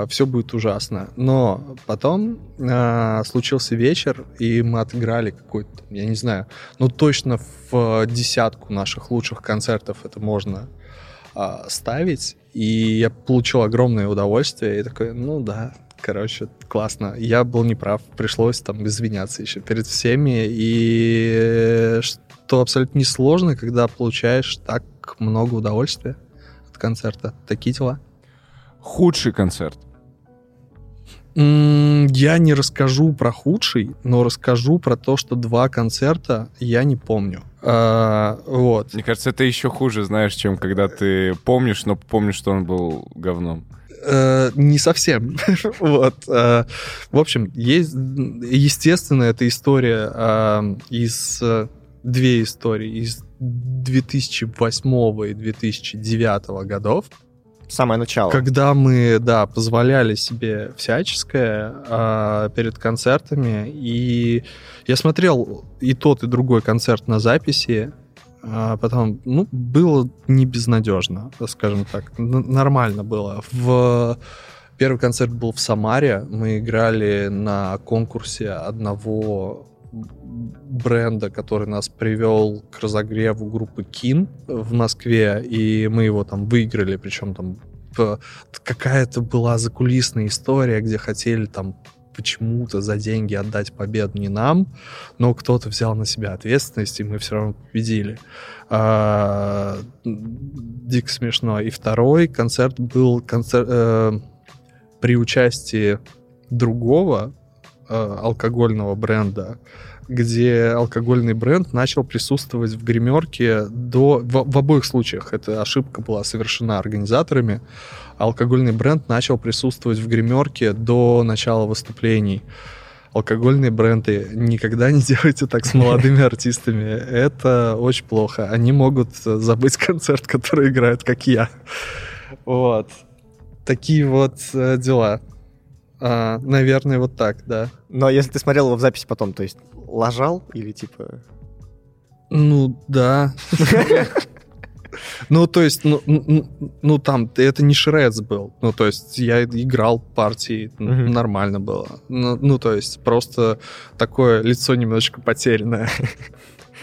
Все будет ужасно. Но потом а, случился вечер, и мы отыграли какой-то, я не знаю, ну точно в э, десятку наших лучших концертов это можно а, ставить. И я получил огромное удовольствие. И такой, ну да, короче, классно. Я был неправ, пришлось там извиняться еще перед всеми. И э, что абсолютно несложно, когда получаешь так много удовольствия от концерта. Такие дела. Худший концерт. Я не расскажу про худший, но расскажу про то, что два концерта я не помню. А, вот. Мне кажется, это еще хуже, знаешь, чем когда ты помнишь, но помнишь, что он был говном. Э, не совсем. вот. э, в общем, есть, естественно, эта история э, из две истории из 2008 и 2009 годов, Самое начало. когда мы, да, позволяли себе всяческое а, перед концертами, и я смотрел и тот, и другой концерт на записи, а потом, ну, было не безнадежно, скажем так, Н- нормально было. В первый концерт был в Самаре, мы играли на конкурсе одного бренда, который нас привел к разогреву группы Кин в Москве, и мы его там выиграли, причем там какая-то была закулисная история, где хотели там почему-то за деньги отдать победу не нам, но кто-то взял на себя ответственность, и мы все равно победили. А, дико смешно. И второй концерт был концерт, э, при участии другого алкогольного бренда, где алкогольный бренд начал присутствовать в гримерке до... В, в обоих случаях эта ошибка была совершена организаторами. Алкогольный бренд начал присутствовать в гримерке до начала выступлений. Алкогольные бренды никогда не делайте так с молодыми артистами. Это очень плохо. Они могут э, забыть концерт, который играют, как я. Вот. Такие вот э, дела. А, наверное, вот так, да. Но если ты смотрел его в записи потом, то есть лажал или типа... Ну, да. Ну, то есть, ну, ну, ну, там, это не Шрец был. Ну, то есть, я играл партии, ну, Мгм. нормально было. Ну, ну, то есть, просто такое лицо немножечко потерянное.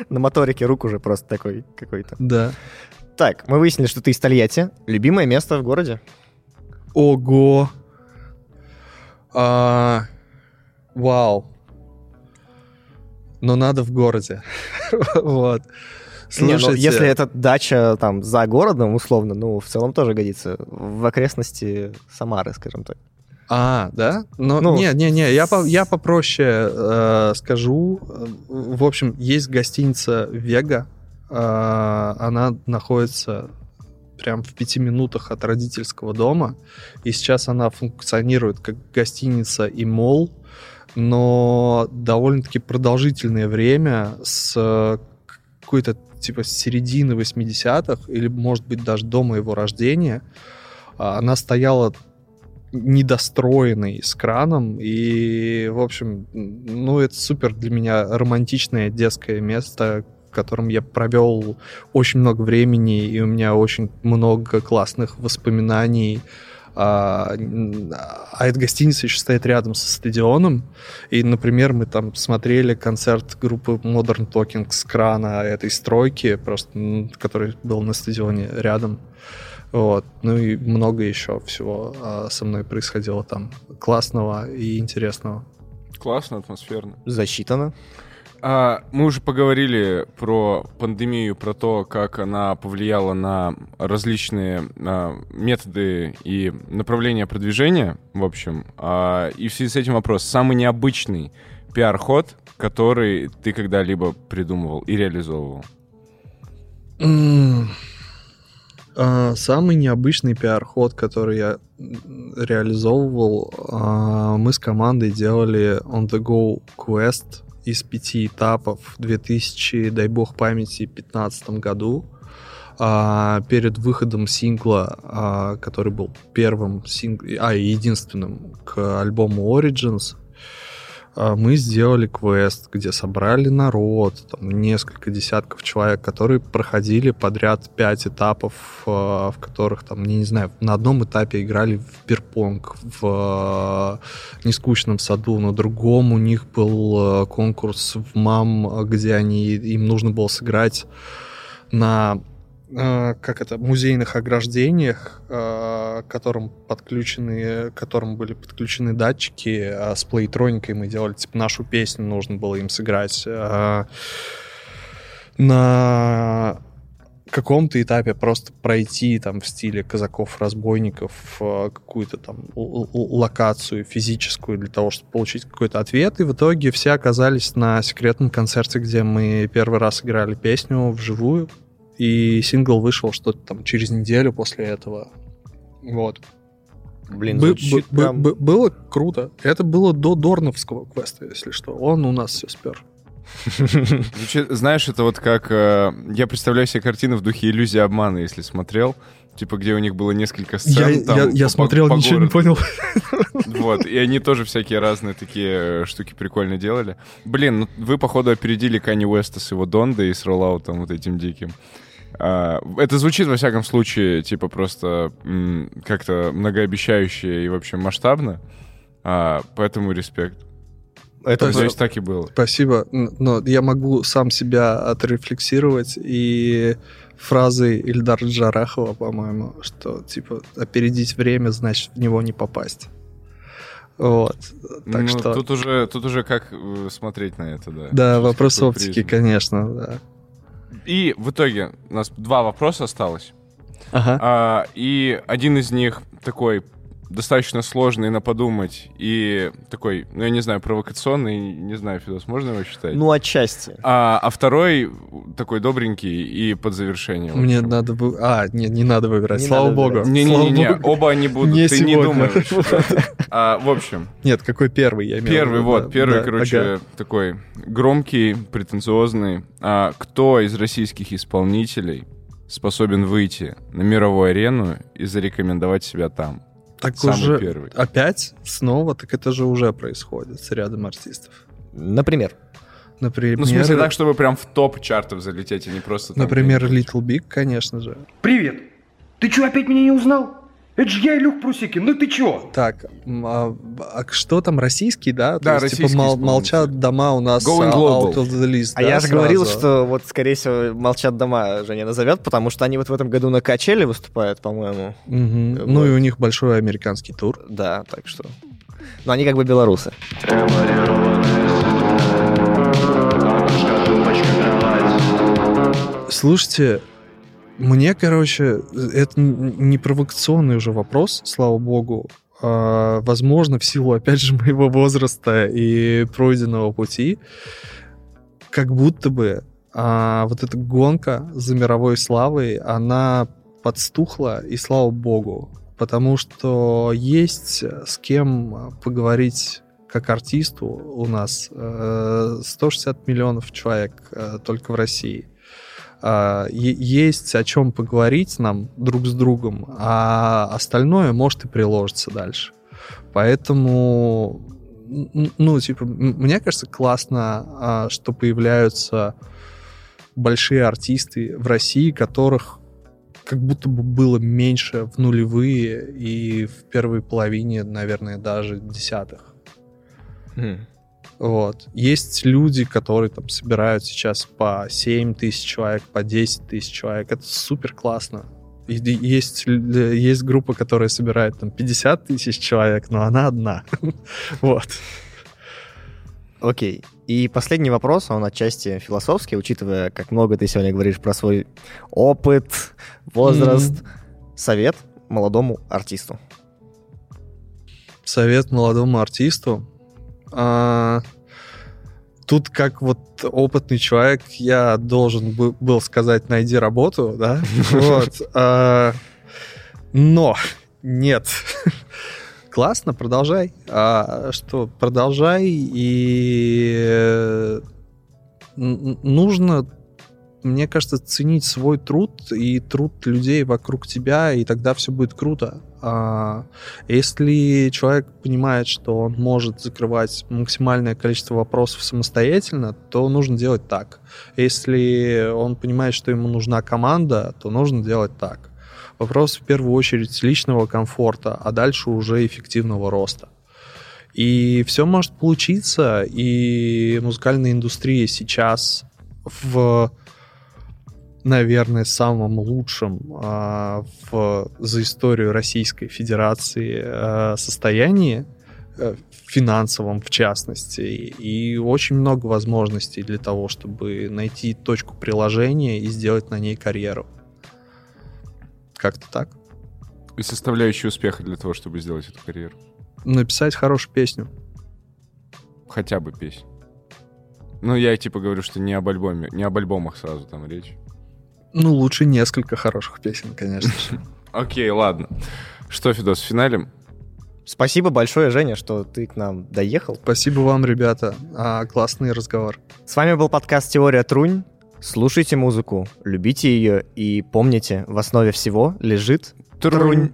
На моторике рук уже просто такой какой-то. Да. Так, мы выяснили, что ты из Тольятти. Любимое место в городе? Ого. А, Вау. Но надо в городе. Вот. Не, ну, Слушайте, если это дача там за городом, условно, ну, в целом тоже годится. В окрестности Самары, скажем так. А, да? Но, Ну, не, не, не, я, по, я попроще э, скажу. В общем, есть гостиница Вега. Э, она находится прям в пяти минутах от родительского дома. И сейчас она функционирует как гостиница и мол, но довольно-таки продолжительное время с э, какой-то типа середины 80-х или, может быть, даже до моего рождения. а, Она стояла недостроенный с краном. И, в общем, ну, это супер для меня романтичное детское место, котором я провел очень много времени, и у меня очень много классных воспоминаний. А, а эта гостиница еще стоит рядом со стадионом. И, например, мы там смотрели концерт группы Modern Talking с крана этой стройки, просто, который был на стадионе рядом. Вот. Ну и много еще всего а, со мной происходило там классного и интересного. Классно, атмосферно. Засчитано. А, мы уже поговорили про пандемию, про то, как она повлияла на различные а, методы и направления продвижения, в общем. А, и в связи с этим вопрос. Самый необычный пиар-ход, который ты когда-либо придумывал и реализовывал? А, Самый необычный пиар-ход, который я реализовывал, а, мы с командой делали on-the-go квест из пяти этапов в 2000, дай бог памяти, 2015 году. А, перед выходом сингла, а, который был первым синг... а, единственным к альбому Origins, мы сделали квест, где собрали народ, там, несколько десятков человек, которые проходили подряд пять этапов, а, в которых, там, не, не знаю, на одном этапе играли в пирпонг в а, нескучном саду, на другом у них был а, конкурс в МАМ, где они, им нужно было сыграть на э, как это, музейных ограждениях, э, к которым подключены, к которым были подключены датчики, а с плейтроникой мы делали, типа, нашу песню нужно было им сыграть. Э, на каком-то этапе просто пройти там в стиле казаков-разбойников э, какую-то там локацию физическую для того, чтобы получить какой-то ответ. И в итоге все оказались на секретном концерте, где мы первый раз играли песню вживую. И сингл вышел что-то там через неделю после этого. Вот. Блин, звучит бы- прям- бы- было круто. Это было до Дорновского квеста, если что. Он у нас все спер. Знаешь, это вот как... э, я представляю себе картину в духе иллюзии обмана, если смотрел. Типа, где у них было несколько сцен. Я, там я- я по- смотрел, по ничего не городу. понял. Вот, и они тоже всякие разные такие э, штуки прикольно делали. Блин, ну вы, походу, опередили Кани Уэста с его Дондой и с роллаутом вот этим диким. А, это звучит, во всяком случае, типа просто как-то многообещающе и, в общем, масштабно. А, поэтому респект. Это Надеюсь, так и было. Спасибо. Но я могу сам себя отрефлексировать и фразой Ильдара Джарахова, по-моему, что типа опередить время, значит в него не попасть. Вот. Так Ну, что... Тут уже, тут уже как э, смотреть на это, да. Да, Через вопрос оптики, призму. конечно, да. И в итоге у нас два вопроса осталось. Ага. А, и один из них такой достаточно сложный на подумать и такой, ну я не знаю, провокационный, не знаю, Фидос, можно его считать? Ну, отчасти. А, а второй такой добренький и под завершение. в Мне надо бы... А, нет, не надо выбирать, Не слава надо богу. Не-не-не, оба они будут, Не ты не сегодня. думаешь. да. А, в общем, Нет, какой первый я имел в первый, виду, вот, да, первый, да, короче, ага. такой громкий, претенциозный. А, кто из российских исполнителей способен выйти на мировую арену и зарекомендовать себя там? Так Самый уже первый. опять снова, так это же уже происходит с рядом артистов. Например. Например, Ну, в смысле, так, чтобы прям в топ чартов залететь, а не просто там например. Little Big, конечно же. Привет! Ты чё, опять меня не узнал? Это же я, Илюх Прусикин, ну ты чё? Так, а, а что там, российский, да? То Да, есть, российский типа, мол- молчат дома у нас Going а, global. out of the list, А да, я же говорил, что вот, скорее всего, молчат дома Женя назовет, потому что они вот в этом году на качеле выступают, по-моему. Мгм. Вот. Ну и у них большой американский тур. Да, так что. Но они как бы белорусы. Слушайте, мне, короче, это не провокационный уже вопрос, слава богу. А, возможно, в силу, опять же, моего возраста и пройденного пути, как будто бы а, вот эта гонка за мировой славой, она подстухла, и слава богу. Потому что есть с кем поговорить как артисту у нас э, 160 миллионов человек э, только в России. Е- Есть о чем поговорить нам друг с другом, а остальное может и приложиться дальше. Поэтому, ну, типа, мне кажется, классно, а, что появляются большие артисты в России, которых как будто бы было меньше в нулевые и в первой половине, наверное, даже десятых. Хм. Вот. Есть люди, которые там собирают сейчас по 7 тысяч человек, по 10 тысяч человек. Это супер классно. И есть, есть группа, которая собирает там 50 тысяч человек, но она одна. Вот. Окей. И последний вопрос, он отчасти философский, учитывая, как много ты сегодня говоришь про свой опыт, возраст. Совет молодому артисту. Совет молодому артисту. А, Тут как вот опытный человек, я должен бы- был сказать, найди работу, да? Вот. а, Но нет. Классно, продолжай. А что, продолжай, и э, нужно, мне кажется, ценить свой труд и труд людей вокруг тебя, и тогда все будет круто. А если человек понимает, что он может закрывать максимальное количество вопросов самостоятельно, то нужно делать так. Если он понимает, что ему нужна команда, то нужно делать так. Вопрос в первую очередь личного комфорта, а дальше уже эффективного роста. И все может получиться, и музыкальная индустрия сейчас в, наверное, самом лучшем а, в, за историю Российской Федерации а, состоянии, э, финансовом в частности, и очень много возможностей для того, чтобы найти точку приложения и сделать на ней карьеру. Как-то так. И составляющие успеха для того, чтобы сделать эту карьеру. Написать хорошую песню. Хотя бы песню. Ну, я типа говорю, что не об альбоме, не об альбомах сразу там речь. Ну, лучше несколько хороших песен, конечно же. Окей, ладно. Что, Фидос, в финале? Спасибо большое, Женя, что ты к нам доехал. Спасибо вам, ребята. А, классный разговор. С вами был подкаст «Теория Трунь». Слушайте музыку, любите ее и помните, в основе всего лежит Трунь.